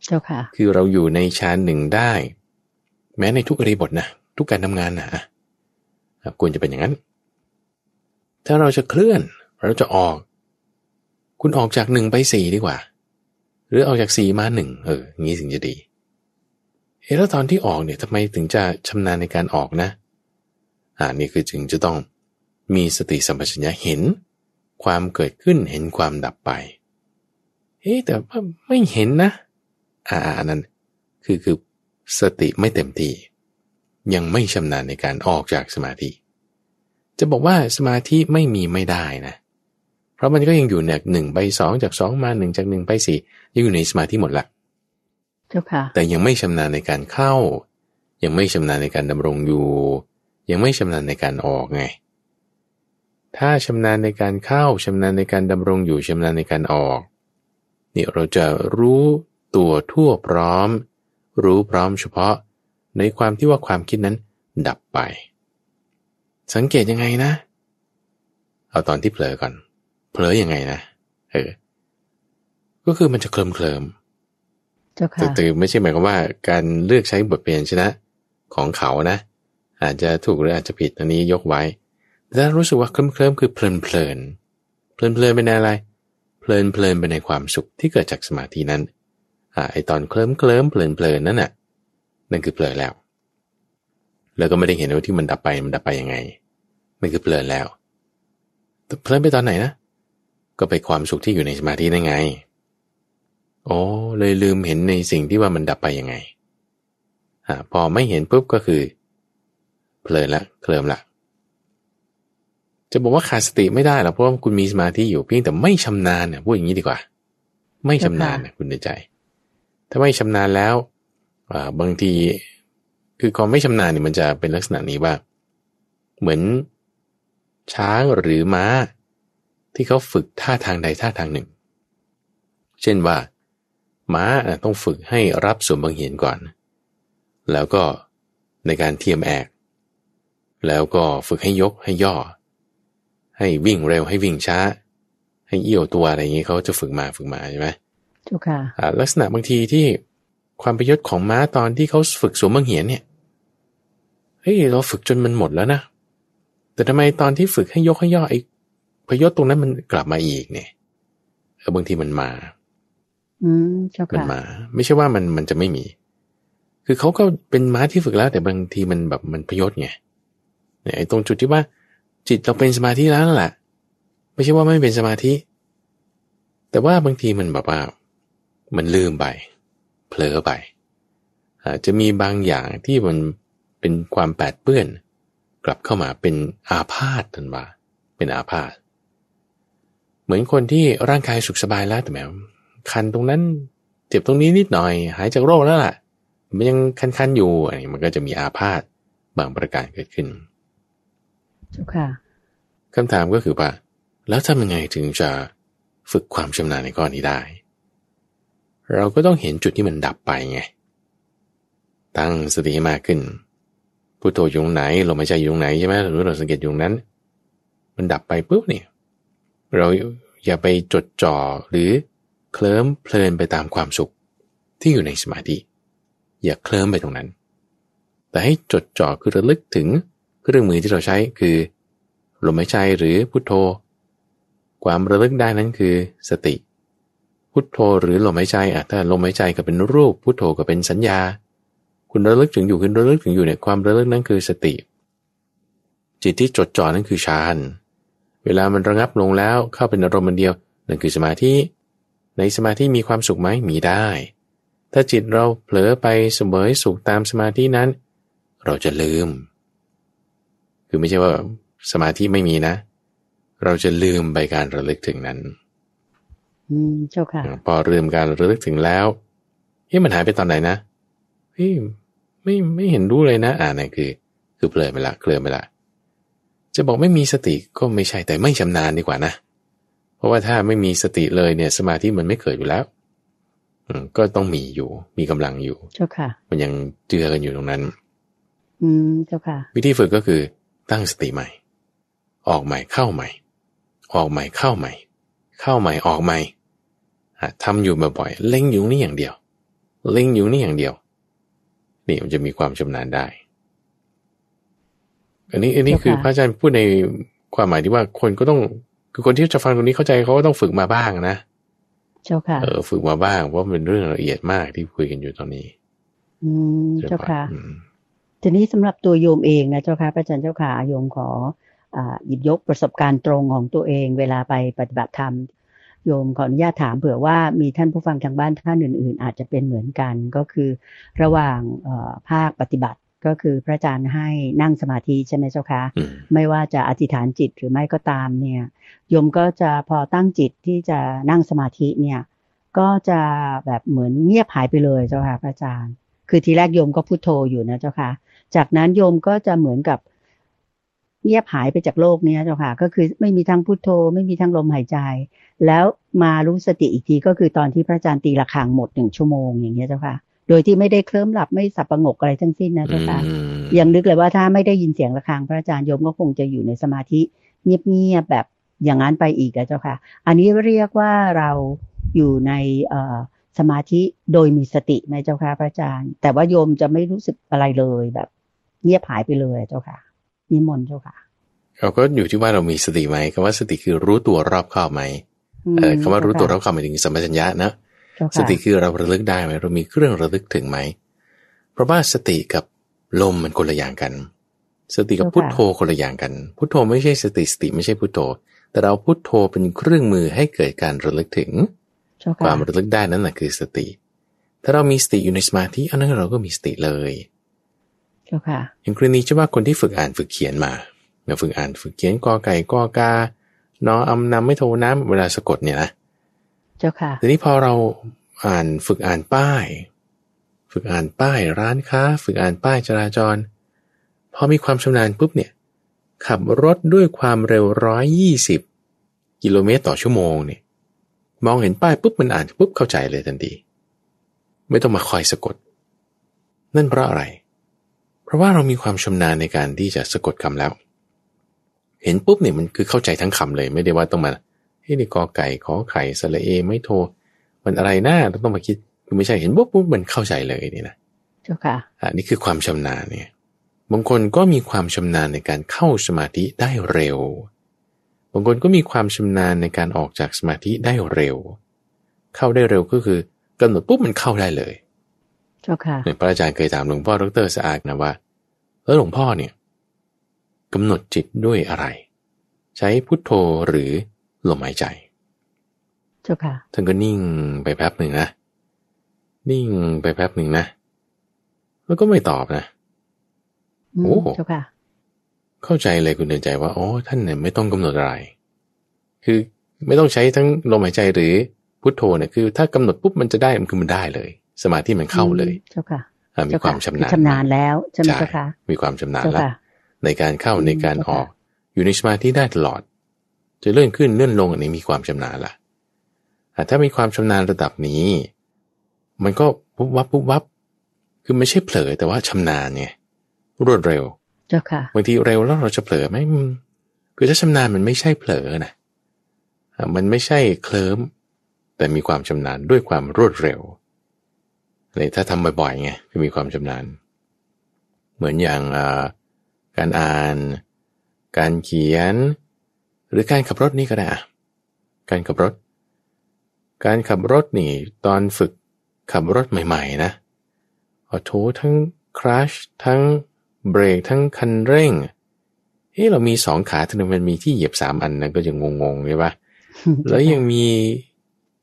เจ้าค่ะ คือเราอยู่ในฌานหนึ่งได้ แม้ในทุกอริบทนะทุกการทำงานนะอะควรจะเป็นอย่างนั้น ถ้าเราจะเคลื่อน เราจะออก คุณออกจากหนึ่งไปสี่ดีกว่า หรือออกจากสี่มาหนึ่งเอองี้ถึงจะดีเอ๊ะแล้วตอนที่ออกเนี่ยทำไมถึงจะชำนาญในการออกนะ อ่านี่คือจึงจะต้องมีสติสัมปชัญญะเห็น ความเกิดขึ้นเห็นความดับไป เอ๊ะแต่ว่าไม่เห็นนะ อ่าอันนั้นคือคือสติไม่เต็มที่ ยังไม่ชำนาญในการออกจากสมาธิ จะบอกว่าสมาธิไม่มีไม่ได้นะ เพราะมันก็ยังอยู่เนี่ยหนึ่งไปสองจากสองมาหนึ่งจากหนึ่งไปสี่ยังอยู่ในสมาธิหมดละเจ้าค่ะแต่ยังไม่ชำนาญในการเข้า ยังไม่ชำนาญในการดำรงอยู่ ยังไม่ชำนาญในการออกไง ถ้าชำนาญในการเข้าชำนาญในการดำรงอยู่ชำนาญในการออกนี่เราจะรู้ตัวทั่วพร้อม รู้พร้อมเฉพาะ ในความที่ว่าความคิดนั้นดับไป สังเกตยังไงนะ เอาตอนที่เผลอก่อน เผลอยังไงนะเออ ก็คือมันจะเคลิมเคลิมเจ้าแต่ค่ะแต่ไม่ใช่หมายความว่า การเลือกใช้บทเปลี่ยนชนะของเขานะ อาจจะถูกหรืออาจจะผิดอันนี้ยกไว้ แต่ถ้ารู้สึกว่าเคลิ้มเคลิมคือเพลินเพลินเพลินเพลินเป็นอะไร เพลินเพลินไปในความสุขที่เกิดจากสมาธินั้นอ่าไอตอนเคลิ้มเคลิ้มเพลินเพลินนั่นน่ะนั่นคือเพลินแล้ว แล้วก็ไม่ได้เห็นว่าที่มันดับไปมันดับไปยังไงนั่นคือเพลินแล้วแต่เพลินไปตอนไหนนะ ก็ไปความสุขที่อยู่ในสมาธินั่นไงอ๋อเลยลืมเห็นในสิ่งที่ว่ามันดับไปยังไงอพอไม่เห็นปุ๊บก็คือเพลินละเคลิมละ จะบอกว่าขาดสติไม่ได้หรอกเพราะว่าคุณมีสมาธิอยู่เพียงแต่ไม่ชำนาญเนี่ยพูดอย่างนี้ดีกว่า ไม่ชำนาญนะคุณในใจ ถ้าไม่ชำนาญแล้วอ่าบางที คือความไม่ชำนาญเนี่ยมันจะเป็นลักษณะนี้ว่า เหมือนช้างหรือม้า ที่เขาฝึกท่าทางใดท่าทางหนึ่ง เช่นว่า ม้าต้องฝึกให้รับส่วนบางเหียนก่อน แล้วก็ในการเทียมแอก แล้วก็ฝึกให้ยกให้ย่อ ให้วิ่งเร็วให้วิ่งช้า ให้เอี่ยวตัวอะไรอย่างนี้เขาจะฝึกมาฝึกมาใช่ไหมเจ้าค่ะอ่าลักษณะบางทีที่ความประยศของม้าตอนที่เขาฝึกสวมบังเหียนเนี่ยเฮ้ยเราฝึกจนมันหมดแล้วนะ แต่ทำไมตอนที่ฝึกให้ยกให้ย่อไอ้พยศตรงนั้นมันกลับมาอีกเนี่ยเออบางทีมันมา อืมเจ้ามันค่ะมา ไม่ใช่ว่ามันมันจะไม่มี คือเขาก็เป็นม้าที่ฝึกแล้ว แต่บางทีมันแบบมันพยศไงเนี่ยไอ้ตรงจุดที่ว่า จิตเราเป็นสมาธิแล้วนั่นแหละไม่ใช่ว่าไม่เป็นสมาธิ แต่ว่าบางทีมันแบบว่า มันลืมไปเผลอไปอาจจะมีบางอย่างที่มัน เป็นความแปดเปื้อน กลับเข้ามาเป็นอาพาธทันว่าเป็นอาพาธเหมือนคนที่ร่างกายสุขสบายแล้วแต่แหมคันตรงนั้นเจ็บตรงนี้นิดหน่อย หายจากโรคแล้วล่ะ มันยังคันๆอยู่อะไรมันก็จะมีอาพาธบางประการเกิดขึ้นเจ้าค่ะคำถามก็คือว่า แล้วทำยังไงถึงจะฝึกความชำนาญในข้อนี้ได้ เราก็ต้องเห็นจุดที่มันดับไปไง ตั้งสติให้มากขึ้น พุทโธอยู่ตรงไหนลมหายใจอยู่ตรงไหนใช่ไหมหรือเราสังเกตอยู่ตรงนั้น มันดับไปปุ๊บเนี่ยเราอย่าไปจดจ่อหรือเคลิ้มเพลินไปตามความสุขที่อยู่ในสมาธิ อย่าเคลิ้มไปตรงนั้น แต่ให้จดจ่อคือระลึกถึงเครื่องมือที่เราใช้คือลมหายใจหรือพุทโธ ความระลึกได้นั้นคือสติ พุทโธหรือลมหายใจอะถ้าลมหายใจก็เป็นรูป พุทโธก็เป็นสัญญา คุณระลึกถึงอยู่คุณระลึกถึงอยู่เนี่ยความระลึกนั้นคือสติ จิตที่จดจ่อนั้นคือฌานเวลามันระงับลงแล้วเข้าเป็นอารมณ์มันเดียวนั่นคือสมาธิในสมาธิมีความสุขไหมมีได้ ถ้าจิตเราเผลอไปเสมอสุขตามสมาธินั้น เราจะลืม คือไม่ใช่ว่าสมาธิไม่มีนะ เราจะลืมไปการระลึกถึงนั้น อืมเจ้าค่ะ พอลืมการระลึกถึงแล้วเฮ้ยมันหายไปตอนไหนนะเฮ้ยไม่ไม่เห็นรู้เลยนะอ่านั่นคือ คือเพลินไปละเคลื่อนไปละจะบอกไม่มีสติก็ไม่ใช่แต่ไม่ชำนาญดีกว่านะ เพราะว่าถ้าไม่มีสติเลยเนี่ย สมาธิมันไม่เกิดอยู่แล้วอืมก็ต้องมีอยู่ มีกำลังอยู่ เจ้าค่ะ มันยังเจือกันอยู่ตรงนั้น อืมเจ้าค่ะ วิธีฝึกก็คือ ตั้งสติใหม่ ออกใหม่เข้าใหม่ ออกใหม่เข้าใหม่ เข้าใหม่ออกใหม่อะทำอยู่บ่อยๆเล่งอยู่นี่อย่างเดียว เล่งอยู่นี่อย่างเดียว นี่มันจะมีความชำนาญได้ อันนี้อันนี้คือพระอาจารย์พูดในความหมายที่ว่าคนก็ต้องคือคนที่จะฟังตรงนี้เข้าใจเขาก็ต้องฝึกมาบ้างนะเจ้าค่ะเออฝึกมาบ้างเพราะมันเป็นเรื่องละเอียดมากที่คุยกันอยู่ตอนนี้ อืมใช่เจ้าปะค่ะอืมทีนี้สำหรับตัวโยมเองนะเจ้าค่ะพระอาจารย์เจ้าค่ะโยมขออ่าหยิบยกประสบการณ์ตรงของตัวเอง เวลาไปปฏิบัติธรรม โยมขออนุญาตถามเผื่อว่ามีท่านผู้ฟังทางบ้านท่านอื่น ๆ อาจจะเป็นเหมือนกันก็คือระหว่างเอ่อภาคปฏิบัติก็คือพระอาจารย์ให้นั่งสมาธิใช่ไหมเจ้าคะอืมไม่ว่าจะอธิษฐานจิตหรือไม่ก็ตามเนี่ยโยมก็จะพอตั้งจิตที่จะนั่งสมาธิเนี่ยก็จะแบบเหมือนเงียบหายไปเลยเจ้าค่ะพระอาจารย์ คือทีแรกโยมก็พุโทโธอยู่นะเจ้าค่ะ จากนั้นโยมก็จะเหมือนกับ เงียบหายไปจากโลกเนี้ยเจ้าค่ะ ก็คือไม่มีทั้งพุโทโธ ไม่มีทั้งลมหายใจ แล้วมารู้สติอีกทีก็คือตอนที่พระอาจารย์ตีระฆังหมดหนึ่งชั่วโมงอย่างเงี้ยเจ้าค่ะ โดยที่ไม่ได้เคลิ้มหลับไม่สับประงกอะไรทั้งสิ้นนะเจ้าค่ะอืมยังนึกเลยว่าถ้าไม่ได้ยินเสียงระฆังพระอาจารย์โยมก็คงจะอยู่ในสมาธิเงียบๆแบบอย่างนั้นไปอีกอะเจ้าค่ะ อันนี้เรียกว่าเราอยู่ในเอ่อสมาธิโดยมีสติไหมเจ้าค่ะพระอาจารย์ แต่ว่าโยมจะไม่รู้สึกอะไรเลยแบบ เงียบหายไปเลยอะเจ้าค่ะ นิมนต์เจ้าค่ะเราก็อยู่ที่ว่าเรามีสติไหมคำว่าสติคือรู้ตัวรอบคอบไหมมเออคำว่ารู้ตัวรเจ้อบคอบหมายถึงสัมปชัญญะนะเจ้าค่ะสติคือเราระลึกได้ไหมเรามีเครื่องระลึกถึงไหม เพราะว่าสติกับลมมันคนละอย่างกัน สติกับพุทโธคนละอย่างกัน พุทโธไม่ใช่สติสติไม่ใช่พุทโธ แต่เราพุทโธเป็นเครื่องมือให้เกิดการระลึกถึงเจ้าคค่ะวามระลึกได้นั่นแหละคือสติ ถ้าเรามีสติอยู่ในสมาธิอันนั้นเราก็มีสติเลย เจ้าค่ะอย่างกรณีจะว่าคนที่ฝึกอ่านฝึกเขียนมาเนี่ยฝึกอ่านฝึกเขียนกอไก่กอกานออำนำไม่โทน้ำเวลาสะกดเนี่ยนะเจ้าค่ะทีนี้พอเราอ่านฝึกอ่านป้าย ฝึกอ่านป้ายร้านค้า ฝึกอ่านป้ายจราจรพอมีความชำนาญปุ๊บเนี่ยขับรถด้วยความเร็วร้อยยี่สิบกิโลเมตรต่อชั่วโมงเนี่ยมองเห็นป้ายปุ๊บมันอ่านปุ๊บเข้าใจเลยทันทีไม่ต้องมาคอยสะกด นั่นเพราะอะไร เพราะว่าเรามีความชำนาญในการที่จะสะกดคำแล้ว เห็นปุ๊บเนี่ยมันคือเข้าใจทั้งคำเลยไม่ได้ว่าต้องมาเฮ้ยนี่กอไก่ขอไข่สระเอไม่โท มันอะไรหน้าเราต้องมาคิดคือไม่ใช่เห็นปุ๊บปุ๊บมันเข้าใจเลยนี่นะเจ้าค่ะอันนี้คือความชำนาญเนี่ยบางคนก็มีความชำนาญในการเข้าสมาธิได้เร็ว บางคนก็มีความชำนาญในการออกจากสมาธิได้เร็ว เข้าได้เร็วก็คือกำหนดปุ๊บมันเข้าได้เลยเจ้าค่ะเนี่ยพระอาจารย์เคยถามหลวงพ่อดรสะอาดนะว่าแล้วหลวงพ่อเนี่ยกำหนดจิตด้วยอะไร ใช้พุทโธหรือลมหายใจ เจ้าค่ะท่านก็นิ่งไปแป๊บหนึ่งนะ นิ่งไปแป๊บหนึ่งนะ แล้วก็ไม่ตอบนะอืมโอ้เจ้าค่ะ เข้าใจเลยคุณเดินใจว่า โอ้ท่านเนี่ยไม่ต้องกำหนดอะไร คือไม่ต้องใช้ทั้งลมหายใจหรือพุทโธเนี่ยคือ ถ้ากำหนดปุ๊บมันจะได้มันคือมันได้เลย สมาธิมันเข้าเลยเจ้าค่ะอะมีเจ้ความชำนาญชำนาญแล้วใช่ไหมใช่เจ้าค่ะมีความชำนาญเจ้าแล้วค่ะในการเข้าอืมในการเจ้าอค่ะอก อยู่ในสมาธิได้ตลอด จะเลื่อนขึ้นเลื่อนลงอันนี้มีความชำนาญละอะถ้ามีความชำนาญระดับนี้ มันก็ปุ๊บวับปุ๊บวับ คือไม่ใช่เผลอแต่ว่าชำนาญไงรวดเร็ว เจ้าค่ะบางทีเร็วแล้วเราจะเผลอไหมอืมคือถ้าชำนาญมันไม่ใช่เผลอนะอะมันไม่ใช่เคลิ้มแต่มีความชำนาญด้วยความรวดเร็ว เลยถ้าทำบ่อยๆไงจะมีความชำนาญ เหมือนอย่างการอ่าน การเขียน หรือการขับรถนี่ก็ได้การขับรถ การขับรถนี่ ตอนฝึกขับรถใหม่ๆนะโอ้โถทั้งคลัชทั้งเบรกทั้งคันเร่งเฮ้เรามีสองขาทำไมมันมีที่เหยียบสามอันนะก็ยังงงๆใช่ปะแล้วยังมี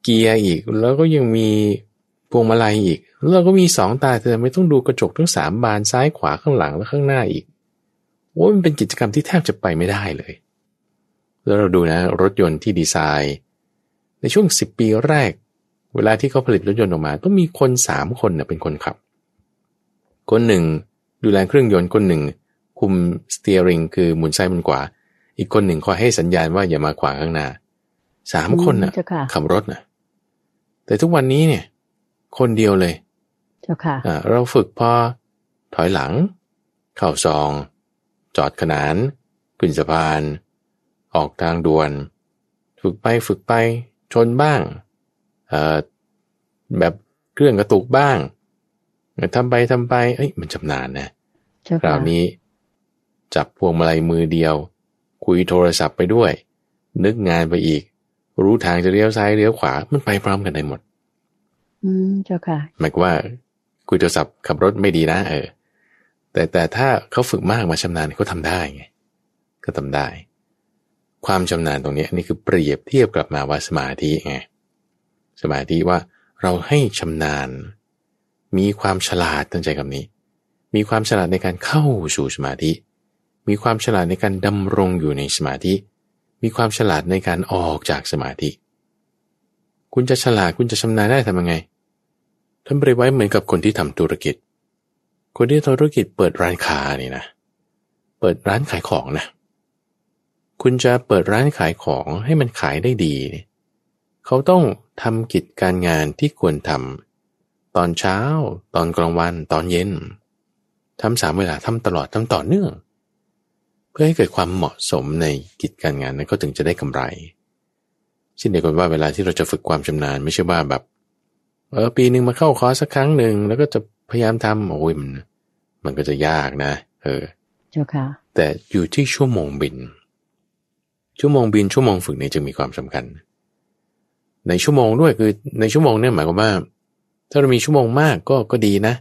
เกียร์อีก แล้วก็ยังมี พวงมาลัยอีกแล้วเราก็มีสองตาแต่ไม่ต้องดูกระจกทั้งสามบานซ้ายขวาข้างหลังและข้างหน้าอีกโอ้ยมันเป็นกิจกรรมที่แทบจะไปไม่ได้เลย แล้วเราดูนะ รถยนต์ที่ดีไซน์ ในช่วงสิบปีแรก เวลาที่เขาผลิตรถยนต์ออกมา ต้องมีคนสามคนเนะเป็นคนขับ คนหนึ่ง ดูแลเครื่องยนต์คนหนึ่ง คุมสเตียริงคือหมุนซ้ายหมุนขวาอีกคนหนึ่งคอยให้สัญญาณว่าอย่ามาขวางข้างหน้าสามคนน่ะเจ้าค่ะ ขับรถนะแต่ทุกวันนี้เนี่ย คนเดียวเลย เจ้าค่ะอ่าเราฝึกพอถอยหลัง เข้าซอง จอดขนานขึ้นสะพาน ออกทางด่วน ฝึกไปฝึกไปชนบ้างเอ่อแบบเครื่องกระตุกบ้างทำไปทำไป เอ้ยมันชำนาญนะเจ้าคราค่ะวนี้ จับพวงมาลัยมือเดียว คุยโทรศัพท์ไปด้วย นึกงานไปอีก รู้ทางจะเลี้ยวซ้ายเลี้ยวขวามันไปพร้อมกันได้หมด อืมเจ้าค่ะ หมายว่า คุยโทรศัพท์ขับรถไม่ดีนะเออ แต่แต่ถ้าเขาฝึกมากมาชำนาญเขาทำได้ไงก็ทำได้ ความชำนาญตรงนี้นี่คือเปรียบเทียบกลับมาว่าสมาธิไงสมาธิว่าเราให้ชำนาญ มีความฉลาดตั้งใจคำนี้ มีความฉลาดในการเข้าสู่สมาธิ มีความฉลาดในการดำรงอยู่ในสมาธิ มีความฉลาดในการออกจากสมาธิ คุณจะฉลาดคุณจะชำนาญได้ทำยังไง ท่านเปรียบไว้เหมือนกับคนที่ทำธุรกิจ คนที่ทำธุรกิจเปิดร้านค้านี่นะ เปิดร้านขายของนะ คุณจะเปิดร้านขายของให้มันขายได้ดีเนี่ยเขาต้องทำกิจการงานที่ควรทำตอนเช้า ตอนกลางวัน ตอนเย็นทำสามเวลาทำตลอดทำต่อเนื่อง เพื่อให้เกิดความเหมาะสมในกิจการงานนั้นก็ถึงจะได้กำไรเช่นเดียวกันว่าเวลาที่เราจะฝึกความชำนาญไม่ใช่ว่าแบบ เออปีหนึ่งมาเข้าคอร์สสักครั้งหนึ่งแล้วก็จะพยายามทำโอ้ยมันมันก็จะยากนะ เออ เจ้าค่ะ แต่อยู่ที่ชั่วโมงบิน ชั่วโมงบินชั่วโมงฝึกนี้จึงมีความสำคัญ ในชั่วโมงด้วยคือในชั่วโมงเนี่ยหมายความว่า ถ้าเรามีชั่วโมงมากก็ก็ดีนะ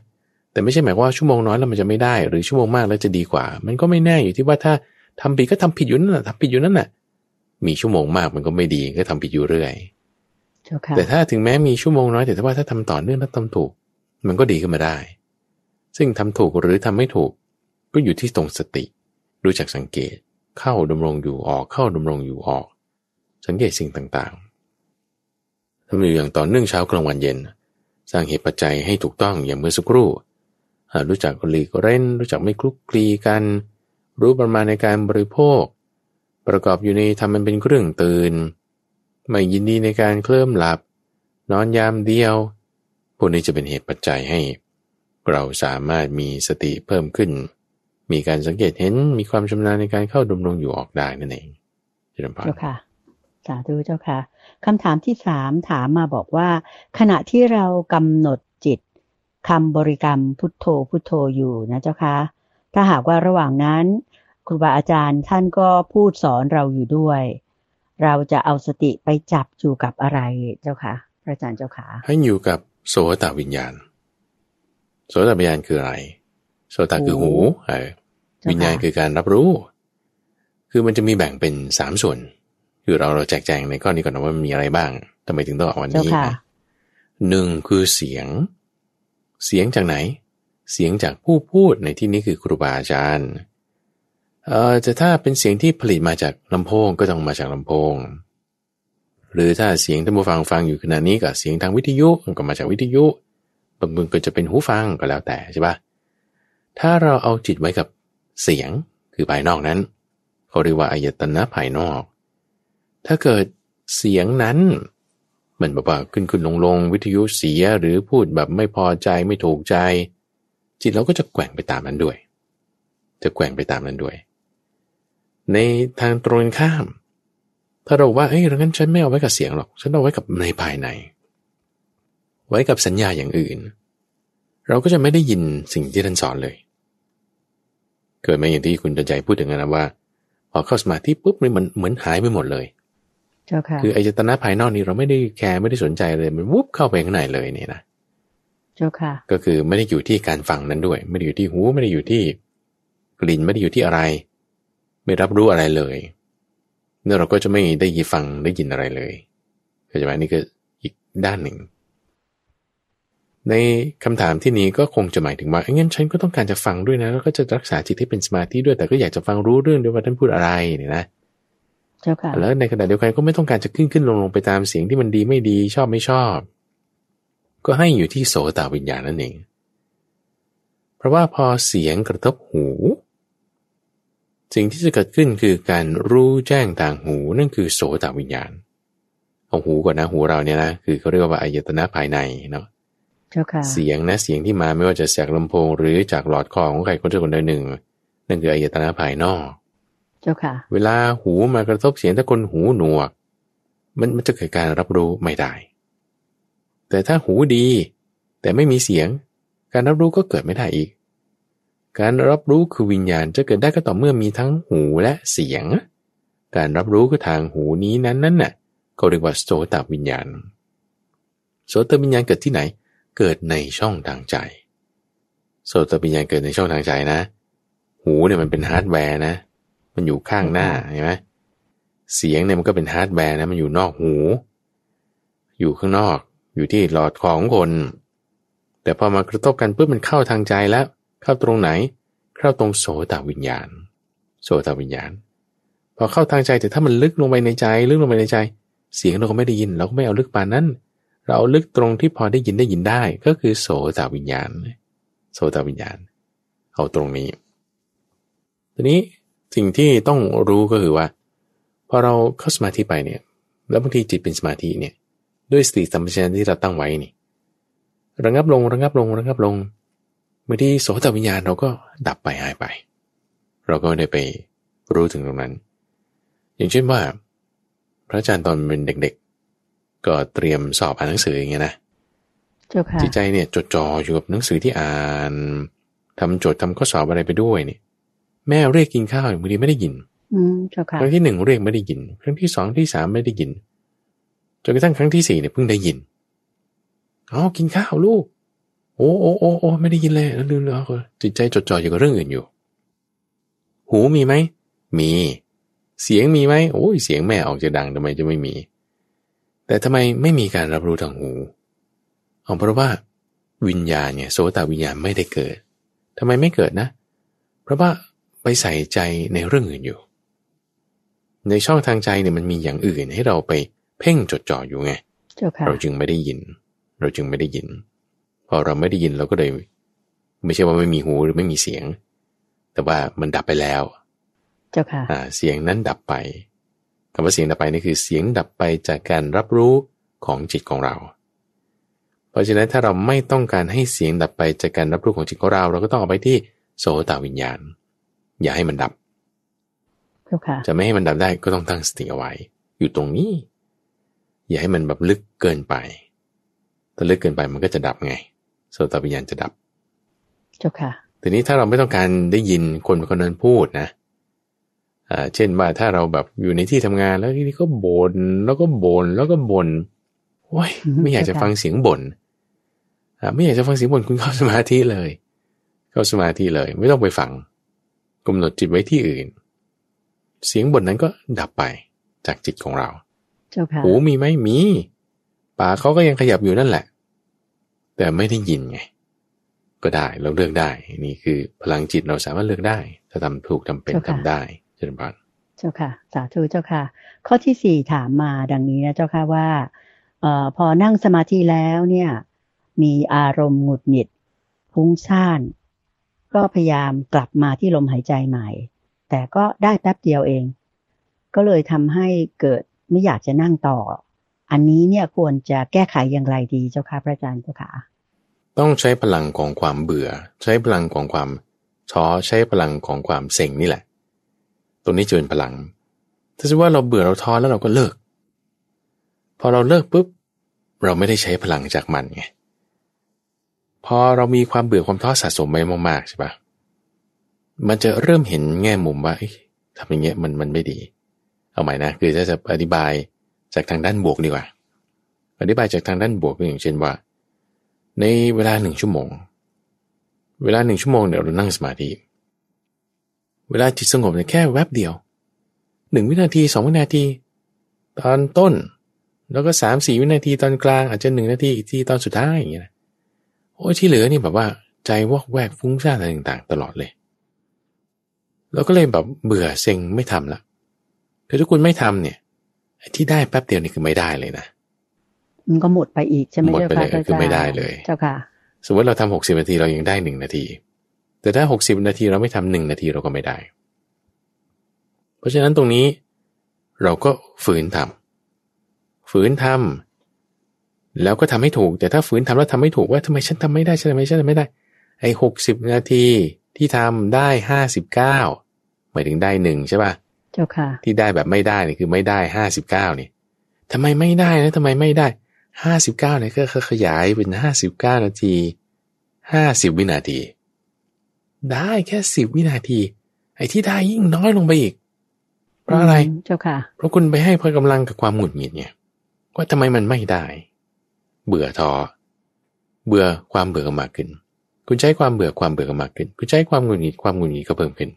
แต่ไม่ใช่หมายความว่าชั่วโมงน้อยแล้วมันจะไม่ได้ หรือชั่วโมงมากแล้วจะดีกว่า มันก็ไม่แน่อยู่ที่ว่าถ้าทำผิดก็ทำผิดอยู่นั่นแหละทำผิดอยู่นั่นแหละมีชั่วโมงมากมันก็ไม่ดีก็ทำผิดอยู่เรื่อยเจ้าค่ะ แต่ถ้าถึงแม้มีชั่วโมงน้อยแต่ถ้าว่าถ้าทำต่อเนื่องและทำถูก มันก็ดีขึ้นมาได้ ซึ่งทำถูกหรือทำไม่ถูก ก็อยู่ที่ตรงสติ รู้จักสังเกต เข้าดำรงอยู่ออกเข้าดำรงอยู่ออก สังเกตสิ่งต่างๆทำอยู่อย่างต่อเนื่องเช้ากลางวันเย็น สร้างเหตุปัจจัยให้ถูกต้องอย่างเมื่อสักครู่รู้จักหลีกเล่นรู้จักไม่คลุกคลีกัน รู้ประมาณในการบริโภค ประกอบอยู่ในทำมันเป็นเครื่องตื่น ไม่ยินดีในการเคลื่อนหลับ นอนยามเดียว พวกนี้จะเป็นเหตุปัจจัยให้ เราสามารถมีสติเพิ่มขึ้น มีการสังเกตเห็นมีความชำนาญในการเข้าดำรงอยู่ออกได้นั่นเองเจ้าค่ะ สาธุเจ้าค่ะคำถามที่สามถามมาบอกว่า ขณะที่เรากำหนดจิตคำบริกรรมพุทโธพุทโธอยู่นะเจ้าค่ะถ้าหากว่าระหว่างนั้นครูบาอาจารย์ท่านก็พูดสอนเราอยู่ด้วย เราจะเอาสติไปจับอยู่กับอะไรเจ้าค่ะพระอาจารย์เจ้าค่ะให้อยู่กับโสตวิญญาณ โสตวิญญาณคืออะไร โสตคือหูวิญญาณคือการรับรู้ คือมันจะมีแบ่งเป็นสามส่วน คือเราเราแจกแจงในข้อนี้ก่อนนะว่ามันมีอะไรบ้างทำไมถึงต้องเอาวันนี้หนึ่งคือเสียง เสียงจากไหน เสียงจากผู้พูดในที่นี้คือครูบาอาจารย์ เอ่อจะถ้าเป็นเสียงที่ผลิตมาจากลำโพงก็ต้องมาจากลำโพง หรือถ้าเสียงท่านผู้ฟังฟังอยู่ขณะนี้กับเสียงทางวิทยุก็มาจากวิทยุบางมือก็จะเป็นหูฟังก็แล้วแต่ใช่ปะถ้าเราเอาจิตไว้กับเสียงคือภายนอกนั้นเขาเรียกว่าอายตนะภายนอก ถ้าเกิดเสียงนั้นเหมือนแบบว่าขึ้นขึ้นลงลงวิทยุเสียหรือพูดแบบไม่พอใจไม่ถูกใจ จิตเราก็จะแกว่งไปตามนั้นด้วย จะแกว่งไปตามนั้นด้วย ในทางตรงข้าม ถ้าเราว่าเฮ้ยงั้นฉันไม่เอาไว้กับเสียงหรอก ฉันเอาไว้กับในภายใน ไว้กับสัญญาอย่างอื่น เราก็จะไม่ได้ยินสิ่งที่ท่านสอนเลย เกิดมาอย่างที่คุณตใจพูดถึงนะว่า พอเข้าสมาธิปุ๊บมันเหมือนหายไปหมดเลยคืออายตนะภายนอกนี้เราไม่ได้แคร์ไม่ได้สนใจเลยมันวุบเข้าไปข้างในเลยนี่นะเจ้าค่ะก็คือไม่ได้อยู่ที่การฟังนั้นด้วย ไม่ได้อยู่ที่หูไม่ได้อยู่ที่ กลิ่นไม่ได้อยู่ที่อะไร ไม่รับรู้อะไรเลยเนี่ยเราก็จะไม่ได้ยินฟังได้ยินอะไรเลยเข้าใจไหมนี่ก็อีกด้านหนึ่ง ในคำถามที่นี้ก็คงจะหมายถึงว่างั้นฉันก็ต้องการจะฟังด้วยนะ แล้วก็จะรักษาจิตที่เป็นสมาธิด้วยแต่ก็อยากจะฟังรู้เรื่องด้วยว่าท่านพูดอะไรเนี่ยนะแล้วในขณะเดียวกันก็ไม่ต้องการจะขึ้นขึ้นลงลงไปตามเสียงที่มันดีไม่ดีชอบไม่ชอบ ก็ให้อยู่ที่โสตวิญญาณนั่นเอง เพราะว่าพอเสียงกระทบหู สิ่งที่จะเกิดขึ้นคือการรู้แจ้งทางหูนั่นคือโสตวิญญาณเอาหูก่อนนะหูเราเนี่ยนะคือเขาเรียกว่าอายตนะภายในเนาะเสียงนะเสียงที่มาไม่ว่าจะจากลำโพง หรือจากหลอดคอของใครคนใดคนใดหนึ่งนั่นคืออายตนะภายนอกจ้าค่ะ เวลาหูมากระทบเสียงถ้าคนหูหนวก มันมันจะเกิดการรับรู้ไม่ได้ แต่ถ้าหูดี แต่ไม่มีเสียง การรับรู้ก็เกิดไม่ได้อีก การรับรู้คือวิญญาณจะเกิดได้ก็ต่อเมื่อมีทั้งหูและเสียง การรับรู้คือทางหูนี้นั้นนั่นน่ะเขาเรียกว่าโสตวิญญาณ โสตวิญญาณเกิดที่ไหน เกิดในช่องทางใจ โสตวิญญาณเกิดในช่องทางใจนะ หูเนี่ยมันเป็นฮาร์ดแวร์นะ มันอยู่ข้างหน้าเห็นไหมเสียงเนี่ยมันก็เป็นฮาร์ดแวร์นะมันอยู่นอกหู อยู่ข้างนอกอยู่ที่หลอดของคน แต่พอมากระทบกันปุ๊บมันเข้าทางใจแล้ว เข้าตรงไหน เข้าตรงโสตวิญญาณ โสตวิญญาณ พอเข้าทางใจแต่ถ้ามันลึกลงไปในใจ ลึกลงไปในใจ เสียงเราก็ไม่ได้ยิน เราก็ไม่เอาลึกปานนั้น เราเอาลึกตรงที่พอได้ยินได้ยินได้ ก็คือโสตวิญญาณ โสตวิญญาณ เอาตรงนี้ ทีนี้สิ่งที่ต้องรู้ก็คือว่าพอเราเข้าสมาธิไปเนี่ย แล้วบางทีจิตเป็นสมาธิเนี่ย ด้วยสติสัมปชัญญะที่เราตั้งไว้นี่ ระงับลงระงับลงระงับลง บางทีโสตวิญญาณเราก็ดับไปหายไป เราก็ได้ไปรู้ถึงตรงนั้น อย่างเช่นว่า พระอาจารย์ตอนเป็นเด็กๆ ก็เตรียมสอบอ่านหนังสืออย่างเงี้ยนะจิตใจเนี่ยจดจ่ออยู่กับหนังสือที่อ่านทำโจทย์ทำข้อสอบอะไรไปด้วยนี่แม่เรียกกินข้าวบางทีไม่ได้ยินครั้งที่หนึ่งเรียกไม่ได้ยิน ครั้งที่สองที่สามไม่ได้ยินจนกระทั่งครั้งที่สี่เนี่ยเพิ่งได้ยินอ๋อกินข้าวลูก โอ้โอ้โอ้โอ้ไม่ได้ยินเลยแล้วลืมเลยจิตใจจดจ่ออยู่กับเรื่องอื่นอยู่ หูมีไหม มี เสียงมีไหมโอ้ยเสียงแม่ออกจะดังทำไมจะไม่มี แต่ทำไมไม่มีการรับรู้ทางหูเอาเพราะว่าวิญญาณเนี่ยโสตวิญญาณไม่ได้เกิดทำไมไม่เกิดนะ เพราะว่าไปใส่ใจในเรื่องอื่นอยู่ ในช่องทางใจเนี่ยมันมีอย่างอื่นให้เราไปเพ่งจดจ่ออยู่ไง เราจึงไม่ได้ยิน เราจึงไม่ได้ยิน พอเราไม่ได้ยินเราก็เลย ไม่ใช่ว่าไม่มีหูหรือไม่มีเสียง แต่ว่ามันดับไปแล้ว เจ้าค่ะอ่าเสียงนั้นดับไปคำว่าเสียงดับไปนี่คือเสียงดับไปจากการรับรู้ของจิตของเรา เพราะฉะนั้นถ้าเราไม่ต้องการให้เสียงดับไปจากการรับรู้ของจิตของเรา เราก็ต้องเอาไปที่โสตวิญญาณ อย่าให้มันดับเจ้าค่ะจะไม่ให้มันดับได้ก็ต้องตั้งสติเอาไว้ อยู่ตรงนี้ อย่าให้มันแบบลึกเกินไป ถ้าลึกเกินไปมันก็จะดับไง โสตวิญญาณจะดับเจ้าค่ะทีนี้ถ้าเราไม่ต้องการได้ยินคนคนนั้นพูดนะอ่าเช่นว่าถ้าเราแบบอยู่ในที่ทำงานแล้วทีนี้ก็บน่นแล้วก็บน่นแล้วก็บน่นโอ้ยอือฮึไม่อยากจะเข้าใจฟังเสียงบ่นอ่าไม่อยากจะฟังเสียงบ่นคุณเข้าสมาธิเลย เข้าสมาธิเลย ไม่ต้องไปฟังกำหนดจิตไว้ที่อื่น เสียงบ่นนั้นก็ดับไปจากจิตของเราเจ้าค่ะหูมีไหมมีปากเขาก็ยังขยับอยู่นั่นแหละ แต่ไม่ได้ยินไง ก็ได้เราเลือกได้ นี่คือพลังจิตเราสามารถเลือกได้ ถ้าทำถูกทำเป็นเจ้าค่ะทำได้เช่นบ้านเจ้าค่ะ สาธุเจ้าค่ะ ข้อที่สี่ถามมาดังนี้นะเจ้าค่ะว่าเอ่อพอนั่งสมาธิแล้วเนี่ย มีอารมณ์หงุดหงิดฟุ้งซ่าน ก็พยายามกลับมาที่ลมหายใจใหม่ แต่ก็ได้แป๊บเดียวเอง ก็เลยทำให้เกิดไม่อยากจะนั่งต่อ อันนี้เนี่ยควรจะแก้ไขอย่างไรดีเจ้าค่ะพระอาจารย์เจ้าค่ะ ต้องใช้พลังของความเบื่อ ใช้พลังของความท้อใช้พลังของความเซ็งนี่แหละ ตรงนี้จะเป็นพลัง ถ้าสมมติว่าเราเบื่อเราท้อแล้วเราก็เลิก พอเราเลิกปุ๊บ เราไม่ได้ใช้พลังจากมันไง พอเรามีความเบื่อความท้อสะสมไปมากๆใช่ปะมันจะเริ่มเห็นแง่มุมว่าทำอย่างเงี้ยมันมันไม่ดี เอาใหม่นะ คือถ้าจะอธิบาย จากทางด้านบวกดีกว่า อธิบายจากทางด้านบวกก็อย่างเช่นว่า ในเวลาหนึ่งชั่วโมง เวลาหนึ่งชั่วโมงเนี่ยเรานั่งสมาธิ เวลาจิตสงบเนี่ยแค่แวบเดียวหนึ่งวินาทีสองวินาที ตอนต้น แล้วก็สามสี่วินาทีตอนกลาง อาจจะหนึ่งนาทีอีกทีตอนสุดท้ายอย่างเงี้ยนะโอ้ที่เหลือนี่แบบว่าใจวอกแวกฟุ้งซ่านอะไรต่างๆ ตลอดเลยเราก็เลยแบบเบื่อเซ็งไม่ทำละคือถ้าคุณไม่ทำเนี่ย ที่ได้แป๊บเดียวนี่คือไม่ได้เลยนะมันก็หมดไปอีกใช่ไหมหมดเจ้าไปค่ะเลยพระอาคือจารย์ไม่ได้เลย เจ้าค่ะ สมมติเราทำหกสิบนาทีเรายังได้หนึ่งนาที แต่ถ้าหกสิบนาทีเราไม่ทำหนึ่งนาทีเราก็ไม่ได้ เพราะฉะนั้นตรงนี้เราก็ฝืนทำฝืนทำแล้วก็ทำให้ถูก แต่ถ้าฝืนทำแล้วทำไม่ถูกว่าทำไมฉันทำไม่ได้ฉันทำไมฉันทำไม่ได้ ไอ้หกสิบนาทีที่ทำได้ห้าสิบเก้าหมายถึงได้หนึ่งใช่ป่ะ เจ้าค่ะ ที่ได้แบบไม่ได้นี่คือไม่ได้ห้าสิบเก้านี่ทำไมไม่ได้นะทำไมไม่ได้ห้าสิบเก้าเนี่ยก็ขยายเป็นห้าสิบเก้านาทีห้าสิบวินาที ได้แค่สิบวินาที ไอ้ที่ได้ยิ่งน้อยลงไปอีก เพราะอะไรเจ้าค่ะ เพราะคุณไปให้พกำลังกับความหงุดหงิดไงว่าทำไมมันไม่ได้ เบื่อท้อเบื่อความเบื่อก็มากขึ้น คุณใช้ความเบื่อความเบื่อก็มากขึ้น คุณใช้ความหงุดหงิดความหงุดหงิดก็เพิ่มขึ้น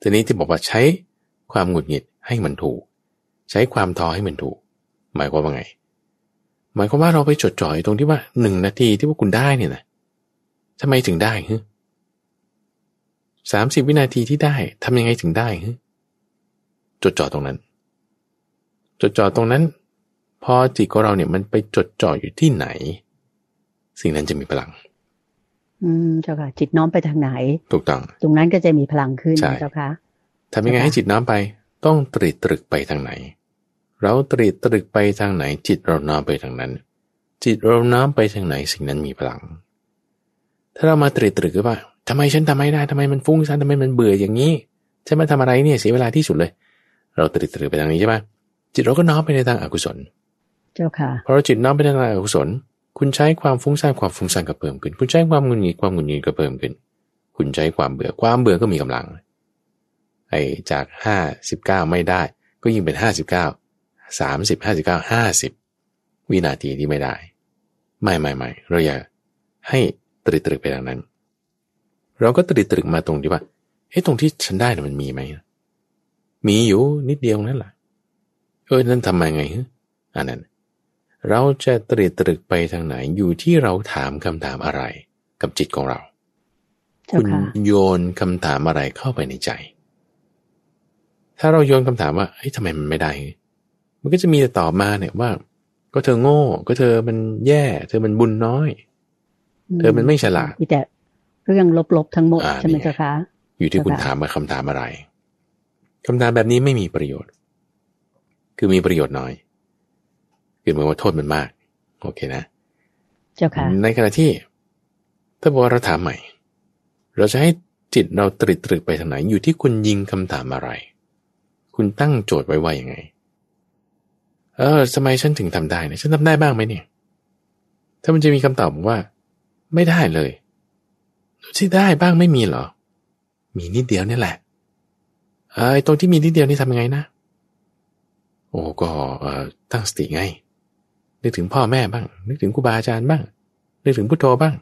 ทีนี้ที่บอกว่าใช้ความหงุดหงิดให้มันถูก ใช้ความท้อให้มันถูก หมายความว่าไง หมายความว่าเราไปจดจ่อยตรงที่ว่าหนึ่งนาทีที่พว่าคุณได้เนี่ยนะทำไมถึงได้ฮึสามสิบวินาทีที่ได้ทำยังไงถึงได้ฮึจดจ่อตรงนั้น จดจ่อตรงนั้น พอจิตของเราเนี่ยมันไปจดจ่ออยู่ที่ไหน สิ่งนั้นจะมีพลัง อืมเจ้าค่ะ จิตน้อมไปทางไหน ถูกต้อง ตรงนั้นก็จะมีพลังขึ้นใช่เจ้าค่ะทำยังไงให้จิตน้อมไป ต้องตรีตรึกไปทางไหน เราตรีตรึกไปทางไหน จิตเราน้อมไปทางนั้น จิตเราน้อมไปทางไหนสิ่งนั้นมีพลัง ถ้าเรามาตรีตรึกว่าทำไมฉันทำไม่ได้ทำไมมันฟุ้งซ่านทำไมมันเบื่ออย่างนี้ฉันมาทำอะไรเนี่ยเสียเวลาที่สุดเลย เราตรีตรึกไปทางนี้ใช่ไหมจิตเราก็น้อมไปในทางอกุศล เจ้าค่ะพอเราจิตน้อมไปในทางอกุศล คุณใช้ความฟุ้งซ่านความฟุ้งซ่านก็เพิ่มขึ้น คุณใช้ความงุดหงิดความงุดหงิดก็เพิ่มขึ้น คุณใช้ความเบื่อความเบื่อก็มีกำลังไอ้จากห้าสิบเก้าไม่ได้ ก็ยิ่งเป็นห้าสิบเก้าสามสิบห้าสิบเก้าห้าสิบวินาทีที่ไม่ได้ ไม่ไม่ไม่เราอย่าให้ตรึกตรึกไปทางนั้น เราก็ตรึกตรึกมาตรงที่ว่าเฮ้ตรงที่ฉันได้น่ะมันมีไหมมีอยู่นิดเดียวนั่นแหละเออนั่นทำมาไงฮะอันนั้น เราจะตรีตรึกไปทางไหนอยู่ที่เราถามคำถามอะไร กับจิตของเราเจ้าคุณค่ะโยนคำถามอะไรเข้าไปในใจ ถ้าเราโยนคำถามว่าเฮ้ยทำไมมันไม่ได้ มันก็จะมีแต่ตอบมาเนี่ยว่า ก็เธอโง่ ก็เธอมันแย่ เธอมันบุญน้อย เธอมันไม่ฉลาดมีแต่เรื่องลบๆทั้งหมดอ่าใช่ไหมนี่ไงเจ้าคะอยู่ที่คุณเจ้าค่ะถามมาคำถามอะไรคำถามแบบนี้ไม่มีประโยชน์ คือมีประโยชน์น้อย คือหมายว่าโทษมันมาก โอเคนะ เจ้าค่ะ ในขณะที่ถ้าบอกว่าเราถามใหม่ เราจะให้จิตเราตรึกตรึกไปทางไหนอยู่ที่คุณยิงคำถามอะไร คุณตั้งโจทย์ไว้ว่ายังไง เออทำไมฉันถึงทำได้เนี่ยฉันทำได้บ้างไหมเนี่ย ถ้ามันจะมีคำตอบบอกว่า ไม่ได้เลยที่ได้บ้างไม่มีเหรอ มีนิดเดียวนี่แหละเออไอ้ตรงที่มีนิดเดียวนี่ทำยังไงนะ โอ้ก็เอ่อตั้งสติไง นึกถึงพ่อแม่บ้าง นึกถึงครูบาอาจารย์บ้าง นึกถึงพุทโธบ้าง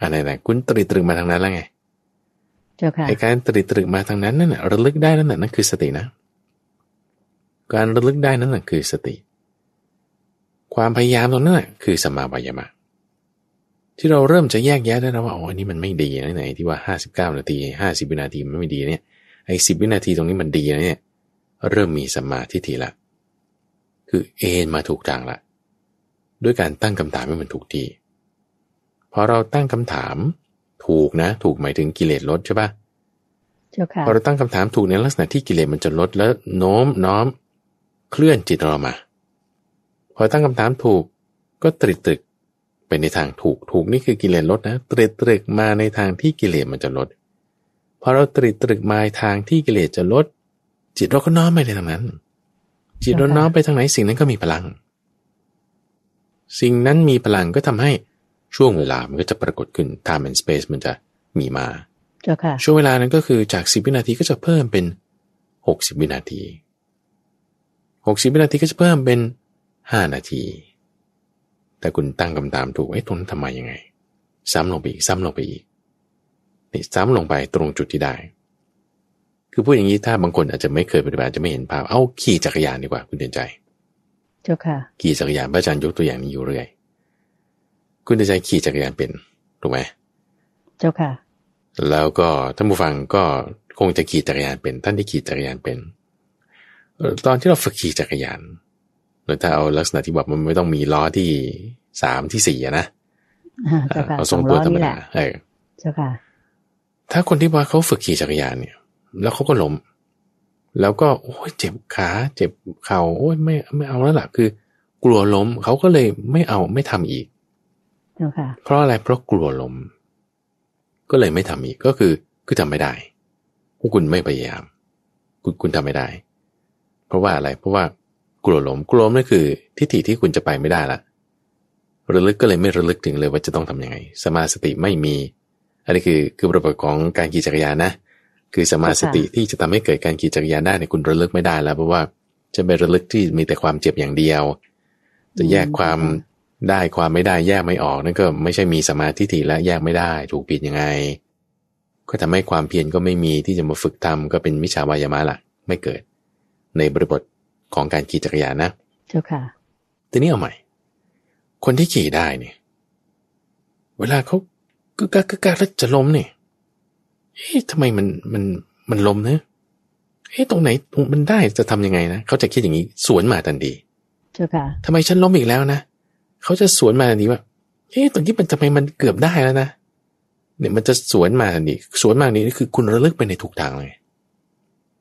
อะไรๆคุณตรึกตรึกมาทางนั้นแล้วไงเจ้าค่ะไอ้การตรึกตรึกมาทางนั้นนั่นน่ะระลึกได้นั่นน่ะนั่นคือสตินะ การระลึกได้นั่นน่ะคือสติ ความพยายามตรงนั้นน่ะคือสมมาวายามะที่เราเริ่มจะแยกแยะได้แล้วว่าอ๋ออันนี้มันไม่ดีนะไหนที่ว่าห้าสิบเก้านาทีห้าสิบวินาทีมันไม่ดีเนี่ยไอ้สิบวินาทีตรงนี้มันดีนะเนี่ยเริ่มมีสัมมาทิฏฐิละ คือเอนมาถูกทางละ ด้วยการตั้งคำถามให้มันถูกที่พอเราตั้งคำถามถูกนะ ถูกหมายถึงกิเลสลดใช่ปะเจ้าค่ะพอเราตั้งคำถามถูกในลักษณะที่กิเลสมันจะลดแล้วโน้มน้อมเคลื่อนจิตเรามา พอตั้งคำถามถูกก็ตรึกตรึกไปในทางถูกถูกนี่คือกิเลสลดนะตรึกตรึกมาในทางที่กิเลสมันจะลดพอเราตรึกตรึกมาทางที่กิเลสจะลด จิตเราก็น้อมไปในทางนั้น จิตเราน้อมไปทางไหนสิ่งนั้นก็มีพลัง สิ่งนั้นมีพลังก็ทำให้ช่วงเวลามันก็จะปรากฏขึ้น time and space มันจะมีมาเจ้าค่ะช่วงเวลานั้นก็คือจาก 10 วินาทีก็จะเพิ่มเป็น 60 วินาที 60 วินาทีก็จะเพิ่มเป็น 5 นาที แต่คุณตั้งคำถามถูกไอ้ตรงนั้นทำไมยังไง ซ้ำลงไปอีก ซ้ำลงไปอีกนี่ซ้ำลงไปตรงจุดที่ได้ คือพูดอย่างนี้ถ้าบางคนอาจจะไม่เคยปฏิบัติอาจจะไม่เห็นภาพ เอาขี่จักรยานดีกว่าคุณเตือนใจเจ้าค่ะ ขี่จักรยานพระอาจารย์ยกตัวอย่างนี้อยู่เรื่อย คุณเตือนใจขี่จักรยานเป็นถูกไหมเจ้าค่ะ แล้วก็ท่านผู้ฟังก็คงจะขี่จักรยานเป็น ท่านที่ขี่จักรยานเป็นเอ่อตอนที่เราฝึกขี่จักรยานหรือถ้าเอาลักษณะที่บอกมันไม่ต้องมีล้อที่สามที่สี่อะนะอ่าเจ้าค่ะเอาสทรองงตัล้วอธรรมนี่แหดาละเออเจ้าค่ะ ถ้าคนที่ว่าเขาฝึกขี่จักรยานเนี่ย แล้วเขาก็ล้ม แล้วก็โอ้ยเจ็บขาเจ็บเข่าโอ้ยไม่ไม่เอาแล้วล่ะคือ กลัวล้มเขาก็เลยไม่เอาไม่ทำอีกเจ้าค่ะเพราะอะไรเพราะกลัวล้มก็เลยไม่ทำอีกก็คือคือทำไม่ได้พวกคุณไม่พยายาม คุณคุณทำไม่ได้ เพราะว่าอะไรเพราะว่ากลัวล้มกลัวล้มนั่นคือ ทิฏฐิที่คุณจะไปไม่ได้ละระลึกก็เลยไม่ระลึกถึงเลยว่าจะต้องทำยังไง สมาสติไม่มี อันนี้คือคือประโยชน์ของการขี่จักรยานนะ คือสมาสติที่จะทำให้เกิดการขี่จักรยานได้เนี่ยคุณระลึกไม่ได้แล้ว เพราะว่าจะไประลึกที่มีแต่ความเจ็บอย่างเดียว จะแยกความได้ความไม่ได้แยกไม่ออกนั่นก็ไม่ใช่มีสมาธิถี่และแยกไม่ได้ ถูกผิดยังไง ก็ทำให้ความเพียรก็ไม่มีที่จะมาฝึกทำก็เป็นมิจฉาวายามะละไม่เกิด ในบริบทของการขี่จักรยานนะเจ้าค่ะทีนี้เอาใหม่ คนที่ขี่ได้เนี่ย เวลาเขากึกกักกึกกักแล้วจะล้มเนี่ย เอ๊ะทำไมมันมันมันล้มเนะเอ๊ะตรงไหนมันได้จะทำยังไงนะเขาจะคิดอย่างนี้สวนมาทันทีเจ้าค่ะทำไมฉันล้มอีกแล้วนะเขาจะสวนมาทันทีว่าเอ๊ะตรงที่มันทำไมมันเกือบได้แล้วนะเนี่ยมันจะสวนมาทันทีสวนมาทันทีนี่คือคุณระลึกไปในถูกทางเลย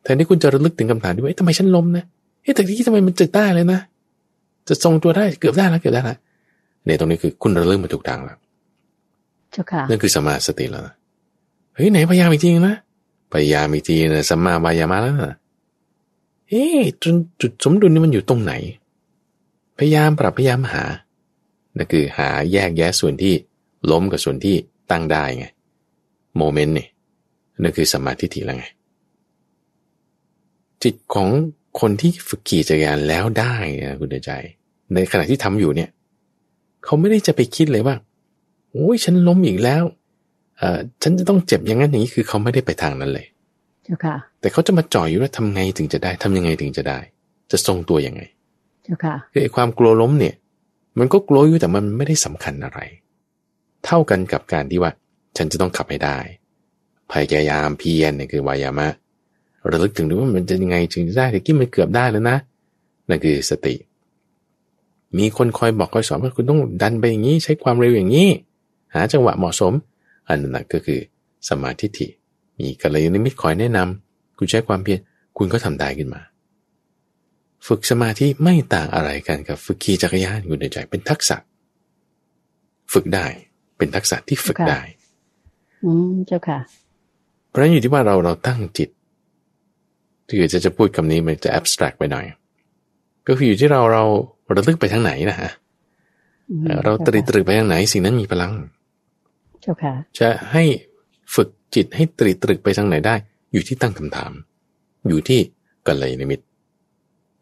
แทนที่คุณจะระลึกถึงคำถามที่ว่าเอ๊ะทำไมฉันล้มนะเอ๊ะแต่ที่ทำไมมันจะได้เลยนะจะทรงตัวได้เกือบได้แล้วเกือบได้แล้วเนี่ยตรงนี้คือคุณระลึกมาถูกทางแล้วเจ้าค่ะนั่นคือสมมาสติแล้วนะ เฮ้ยไหนพยายามอีกทีนะพยายามอีกทีนะสัมมาวายามะแล้วนะเอ๊ะจนจุดสมดุลนี่มันอยู่ตรงไหน พยายามปรับพยายามหานั่นคือหาแยกแยะส่วนที่ล้มกับส่วนที่ตั้งได้ไงโมเมนต์นี่นั่นคือสมาทิฏฐิแล้วไง จิตของคนที่ฝึกขี่จักรยานแล้วได้นะคุณเดชใจ ในขณะที่ทำอยู่เนี่ย เขาไม่ได้จะไปคิดเลยว่าโอ้ยฉันล้มอีกแล้ว ฉันจะต้องเจ็บอย่างนั้นอย่างนี้คือเขาไม่ได้ไปทางนั้นเลยเจ้าค่ะ แต่เขาจะมาจ่อยอยู่ว่าทำไงถึงจะได้ทำยังไงถึงจะได้ จะทรงตัวยังไง เจ้าค่ะคือไอ้ความกลัวล้มเนี่ย มันก็กลัวอยู่แต่มันไม่ได้สำคัญอะไร เท่ากันกับการที่ว่า ฉันจะต้องขับให้ได้ พยายามเพียรเนี่ยคือวายามะระลึกถึงดูว่ามันจะยังไงถึงจะได้แต่กี้มันเกือบได้แล้วนะนั่นคือสติ มีคนคอยบอกคอยสอนว่าคุณต้องดันไปอย่างนี้ ใช้ความเร็วอย่างนี้ หาจังหวะเหมาะสม อันนั้นก็คือสมาธิิมีกัลยาณมิตรคอยแนะนำคุณใช้ความเพียรคุณก็ทำได้ขึ้นมา ฝึกสมาธิไม่ต่างอะไรกันกับฝึกขี่จักรยานคุณในใจเป็นทักษะ ฝึกได้เป็นทักษะที่ฝึกได้ อืมเจ้าค่ะ เพราะฉะนั้นอยู่ที่ว่าเราเราตั้งจิตที่จะจะพูดคำนี้มันจะ abstract ไปหน่อย ก็คืออยู่ที่เราเราระลึกไปทางไหนนะฮะเราตรีตรึกไปทางไหนสิ่งนั้นมีพลัง เจ้าค่ะ จะให้ฝึกจิตให้ตรีตรึกไปทางไหนได้ อยู่ที่ตั้งคำถาม อยู่ที่กัลยาณมิตร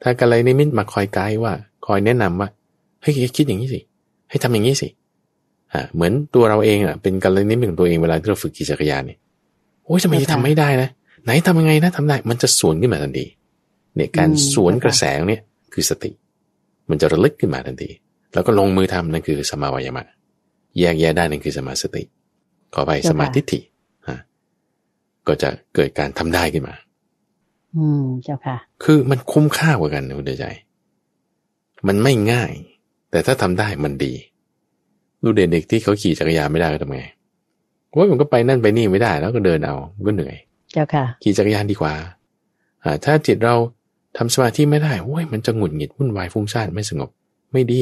ถ้ากัลยาณมิตรมาคอยไกด์ว่า คอยแนะนำว่าเฮ้ยคิดอย่างนี้สิ ให้ทำอย่างนี้สิอ่าเหมือนตัวเราเองอะเป็นกัลยาณมิตรของตัวเองเวลาที่เราฝึกขี่จักรยานเนี่ยโอ้ยทำไมจะทำไม่ได้นะไหนทำยังไงนะทำได้มันจะสวนขึ้นมาทันทีเนี่ยการสวนกระแสเนี่ยคือสติ มันจะระลึกขึ้นมาทันที แล้วก็ลงมือทำนั่นคือสมาวายามะ แยกแยะได้นั่นคือสมาสติ ขอไปสมาธิฐิฮะก็จะเกิดการทำได้ขึ้นมา อืมเจ้าค่ะ คือมันคุ้มค่ากว่ากันนะคุณเดใจ มันไม่ง่าย แต่ถ้าทำได้มันดี ดูเด็กๆที่เขาขี่จักรยานไม่ได้ก็ทำไงว่ามันก็ไปนั่นไปนี่ไม่ได้แล้วก็เดินเอาก็เหนื่อย เจ้าค่ะ ขี่จักรยานดีกว่า อ่า ถ้าจิตเราทำสมาธิไม่ได้โอ้ยมันจะหงุดหงิดวุ่นวายฟุ้งซ่านไม่สงบ ไม่ดี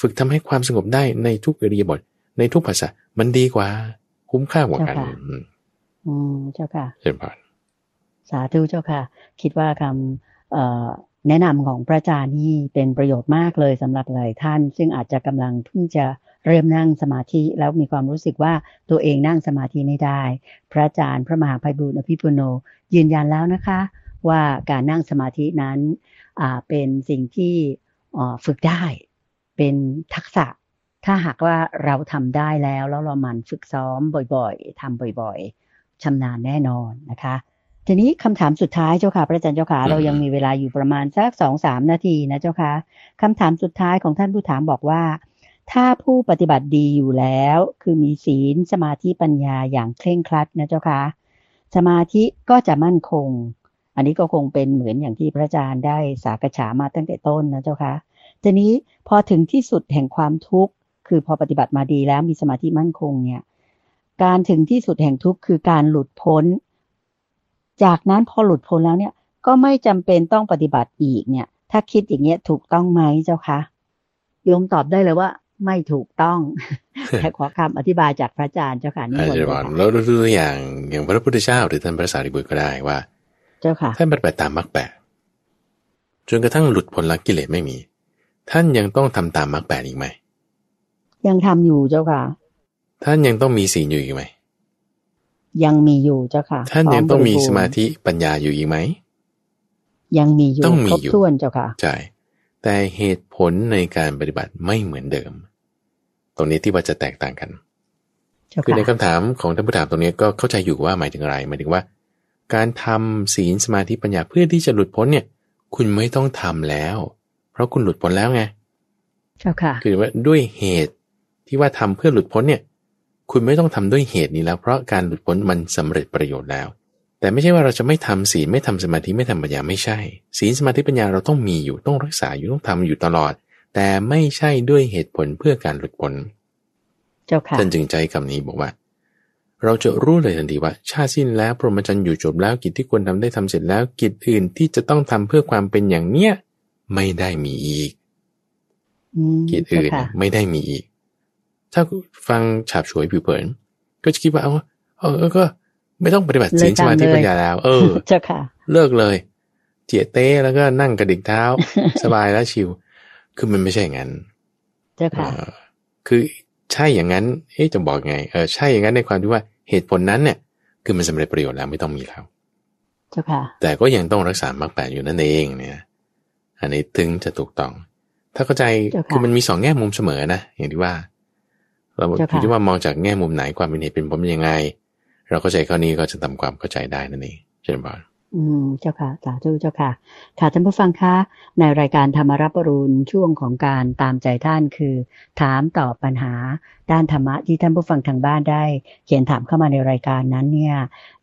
ฝึกทำให้ความสงบได้ในทุกอริยบท ในทุกภาษา มันดีกว่า คุ้มค่ากว่ากัน อืมเจ้าค่ะเช่นผ่านสาธุเจ้าค่ะ คิดว่าคำแนะนำของพระอาจารย์นี่เป็นประโยชน์มากเลยสำหรับหลายท่าน ซึ่งอาจจะกำลังเพิ่งจะเริ่มนั่งสมาธิแล้วมีความรู้สึกว่าตัวเองนั่งสมาธิไม่ได้ พระอาจารย์พระมหาภัยบุญอภิปุโน ยืนยันแล้วนะคะ ว่าการนั่งสมาธินั้นเป็นสิ่งที่ฝึกได้ เป็นทักษะ ถ้าหากว่าเราทำได้แล้วแล้วเราหมั่นฝึกซ้อมบ่อยๆทำบ่อยๆชำนาญแน่นอนนะคะ ทีนี้คำถามสุดท้ายเจ้าค่ะ พระอาจารย์เจ้าค่ะเรายังมีเวลาอยู่ประมาณสักสองสามนาทีนะเจ้าค่ะคำถามสุดท้ายของท่านผู้ถามบอกว่า ถ้าผู้ปฏิบัติดีอยู่แล้ว คือมีศีลสมาธิปัญญาอย่างเคร่งครัดนะเจ้าคะสมาธิก็จะมั่นคง อันนี้ก็คงเป็นเหมือนอย่างที่พระอาจารย์ได้สากฉามาตั้งแต่ต้นนะเจ้าคะทีนี้พอถึงที่สุดแห่งความทุกข์ คือพอปฏิบัติมาดีแล้วมีสมาธิมั่นคงเนี่ย การถึงที่สุดแห่งทุกข์คือการหลุดพ้น จากนั้นพอหลุดพ้นแล้วเนี่ย ก็ไม่จำเป็นต้องปฏิบัติอีกเนี่ย ถ้าคิดอย่างเงี้ยถูกต้องไหมเจ้าคะโยมตอบได้เลยว่าไม่ถูกต้องแต่ขอคำอธิบายจากพระอาจารย์เจ้าค่ะนี่หมดเลยแล้วดูตัวอย่างอย่างพระพุทธเจ้าหรือท่านพระสารีบุตรก็ได้ว่า เจ้าค่ะท่านปฏิบัติตามมรรคแปดจนกระทั่งหลุดพ้นละกิเลสไม่มี ท่านยังต้องทำตามมรรคแปดอีกไหม ยังทำอยู่เจ้าค่ะ ท่านยังต้องมีศีลอยู่อีกไหม ยังมีอยู่เจ้าค่ะ ท่านยังต้องมีสมาธิปัญญาอยู่อีกไหม ยังมีอยู่ต้องมีอยู่ท้วนเจ้าค่ะ ใช่ แต่เหตุผลในการปฏิบัติไม่เหมือนเดิม ตรงนี้ที่ว่าจะแตกต่างกัน คือในคำถามของท่านผู้ถามตรงนี้ก็เข้าใจอยู่ว่าหมายถึงอะไรหมายถึงว่า การทำศีลสมาธิปัญญาเพื่อที่จะหลุดพ้นเนี่ย คุณไม่ต้องทำแล้ว เพราะคุณหลุดพ้นแล้วไงเจ้าค่ะ คือว่าด้วยเหตุ ที่ว่าทำเพื่อหลุดพ้นเนี่ย คุณไม่ต้องทำด้วยเหตุนี้แล้ว เพราะการหลุดพ้นมันสำเร็จประโยชน์แล้ว แต่ไม่ใช่ว่าเราจะไม่ทำศีลไม่ทำสมาธิไม่ทำปัญญาไม่ใช่ ศีลสมาธิปัญญาเราต้องมีอยู่ต้องรักษาอยู่ต้องทำอยู่ตลอด แต่ไม่ใช่ด้วยเหตุผลเพื่อการหลุดพ้นเจ้าค่ะท่านจึงใจคำนี้บอกว่า เราจะรู้เลยทันทีว่า ชาติสิ้นแล้วพรหมจรรย์อยู่จบแล้วกิจที่ควรทำได้ทำเสร็จแล้วกิจอื่นที่จะต้องทำเพื่อความเป็นอย่างเนี้ยไม่ได้มีอีกกิจอื่นไม่ได้มีอีก ถ้าฟังฉาบฉวยผิวเผิน ก็จะคิดว่าเอาเออก็ ไม่ต้องปฏิบัติศีลสมาธิปัญญาแล้ว เออเจ้าค่ะ เลิกเลยเจียเต้แล้วก็นั่งกระดิกเท้า สบายแล้วชิว คือมันไม่ใช่อย่างนั้นเจ้าค่ะคือใช่อย่างนั้นเอ๊ะจะบอกไงเออใช่อย่างนั้นในความที่ว่าเหตุผลนั้นเนี่ยคือมันสำเร็จประโยชน์แล้วไม่ต้องมีแล้วเจ้าค่ะ แต่ก็ยังต้องรักษามรรคแปดอยู่นั่นเองเนี่ย อันนี้ถึงจะถูกต้อง ถ้าเข้าใจคือมันมีสองแง่มุมเสมอนะอย่างที่ว่า เราคิดว่ามองจากแง่มุมไหนความเป็นเหตุเป็นผลเป็นยังไง เราเข้าใจข้อนี้ก็จะทำความเข้าใจได้นั่นเองเช่นบานอืมเจ้าค่ะสาธุเจ้าค่ะ ค่ะท่านผู้ฟังคะ ในรายการธรรมรับปรุณช่วงของการตามใจท่านคือ ถามตอบปัญหาด้านธรรมะที่ท่านผู้ฟังทางบ้านได้ เขียนถามเข้ามาในรายการนั้นเนี่ย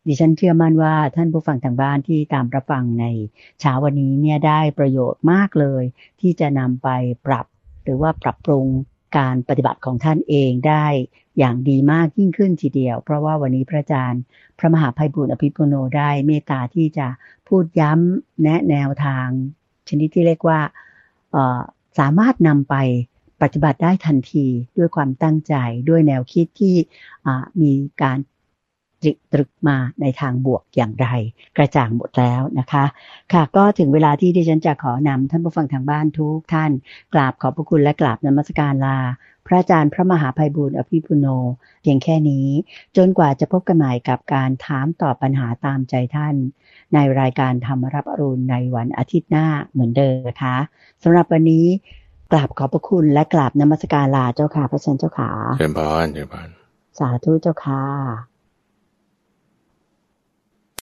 ดิฉันเชื่อมั่นว่าท่านผู้ฟังทางบ้านที่ตามรับฟังในเช้าวันนี้เนี่ยได้ประโยชน์มากเลย ที่จะนำไปปรับหรือว่าปรับปรุง การปฏิบัติของท่านเองได้อย่างดีมากยิ่งขึ้นทีเดียว เพราะว่าวันนี้พระอาจารย์ พระมหาภัยบุญอภิปุโนได้เมตตาที่จะพูดย้ำแนะแนวทาง ชนิดที่เรียกว่าสามารถนำไปปฏิบัติได้ทันทีด้วยความตั้งใจด้วยแนวคิดที่มีการ รึกตรึกมาในทางบวกอย่างไร กระจ่างหมดแล้วนะคะ ค่ะก็ถึงเวลาที่ดิฉันจะขอนำท่านผู้ฟังทางบ้านทุกท่าน กราบขอบพระคุณและกราบนมัสการลา พระอาจารย์พระมหาภัยบุญอภิปุโน เพียงแค่นี้ จนกว่าจะพบกันใหม่กับการถามตอบปัญหาตามใจท่าน ในรายการธรรมรับอรุณในวันอาทิตย์หน้าเหมือนเดิมนะคะสำหรับวันนี้กราบขอบพระคุณและกราบนมัสการลาเจ้าค่ะพระเชนเจ้าขาเชิญพรเชิญพรสาธุเจ้าค่ะ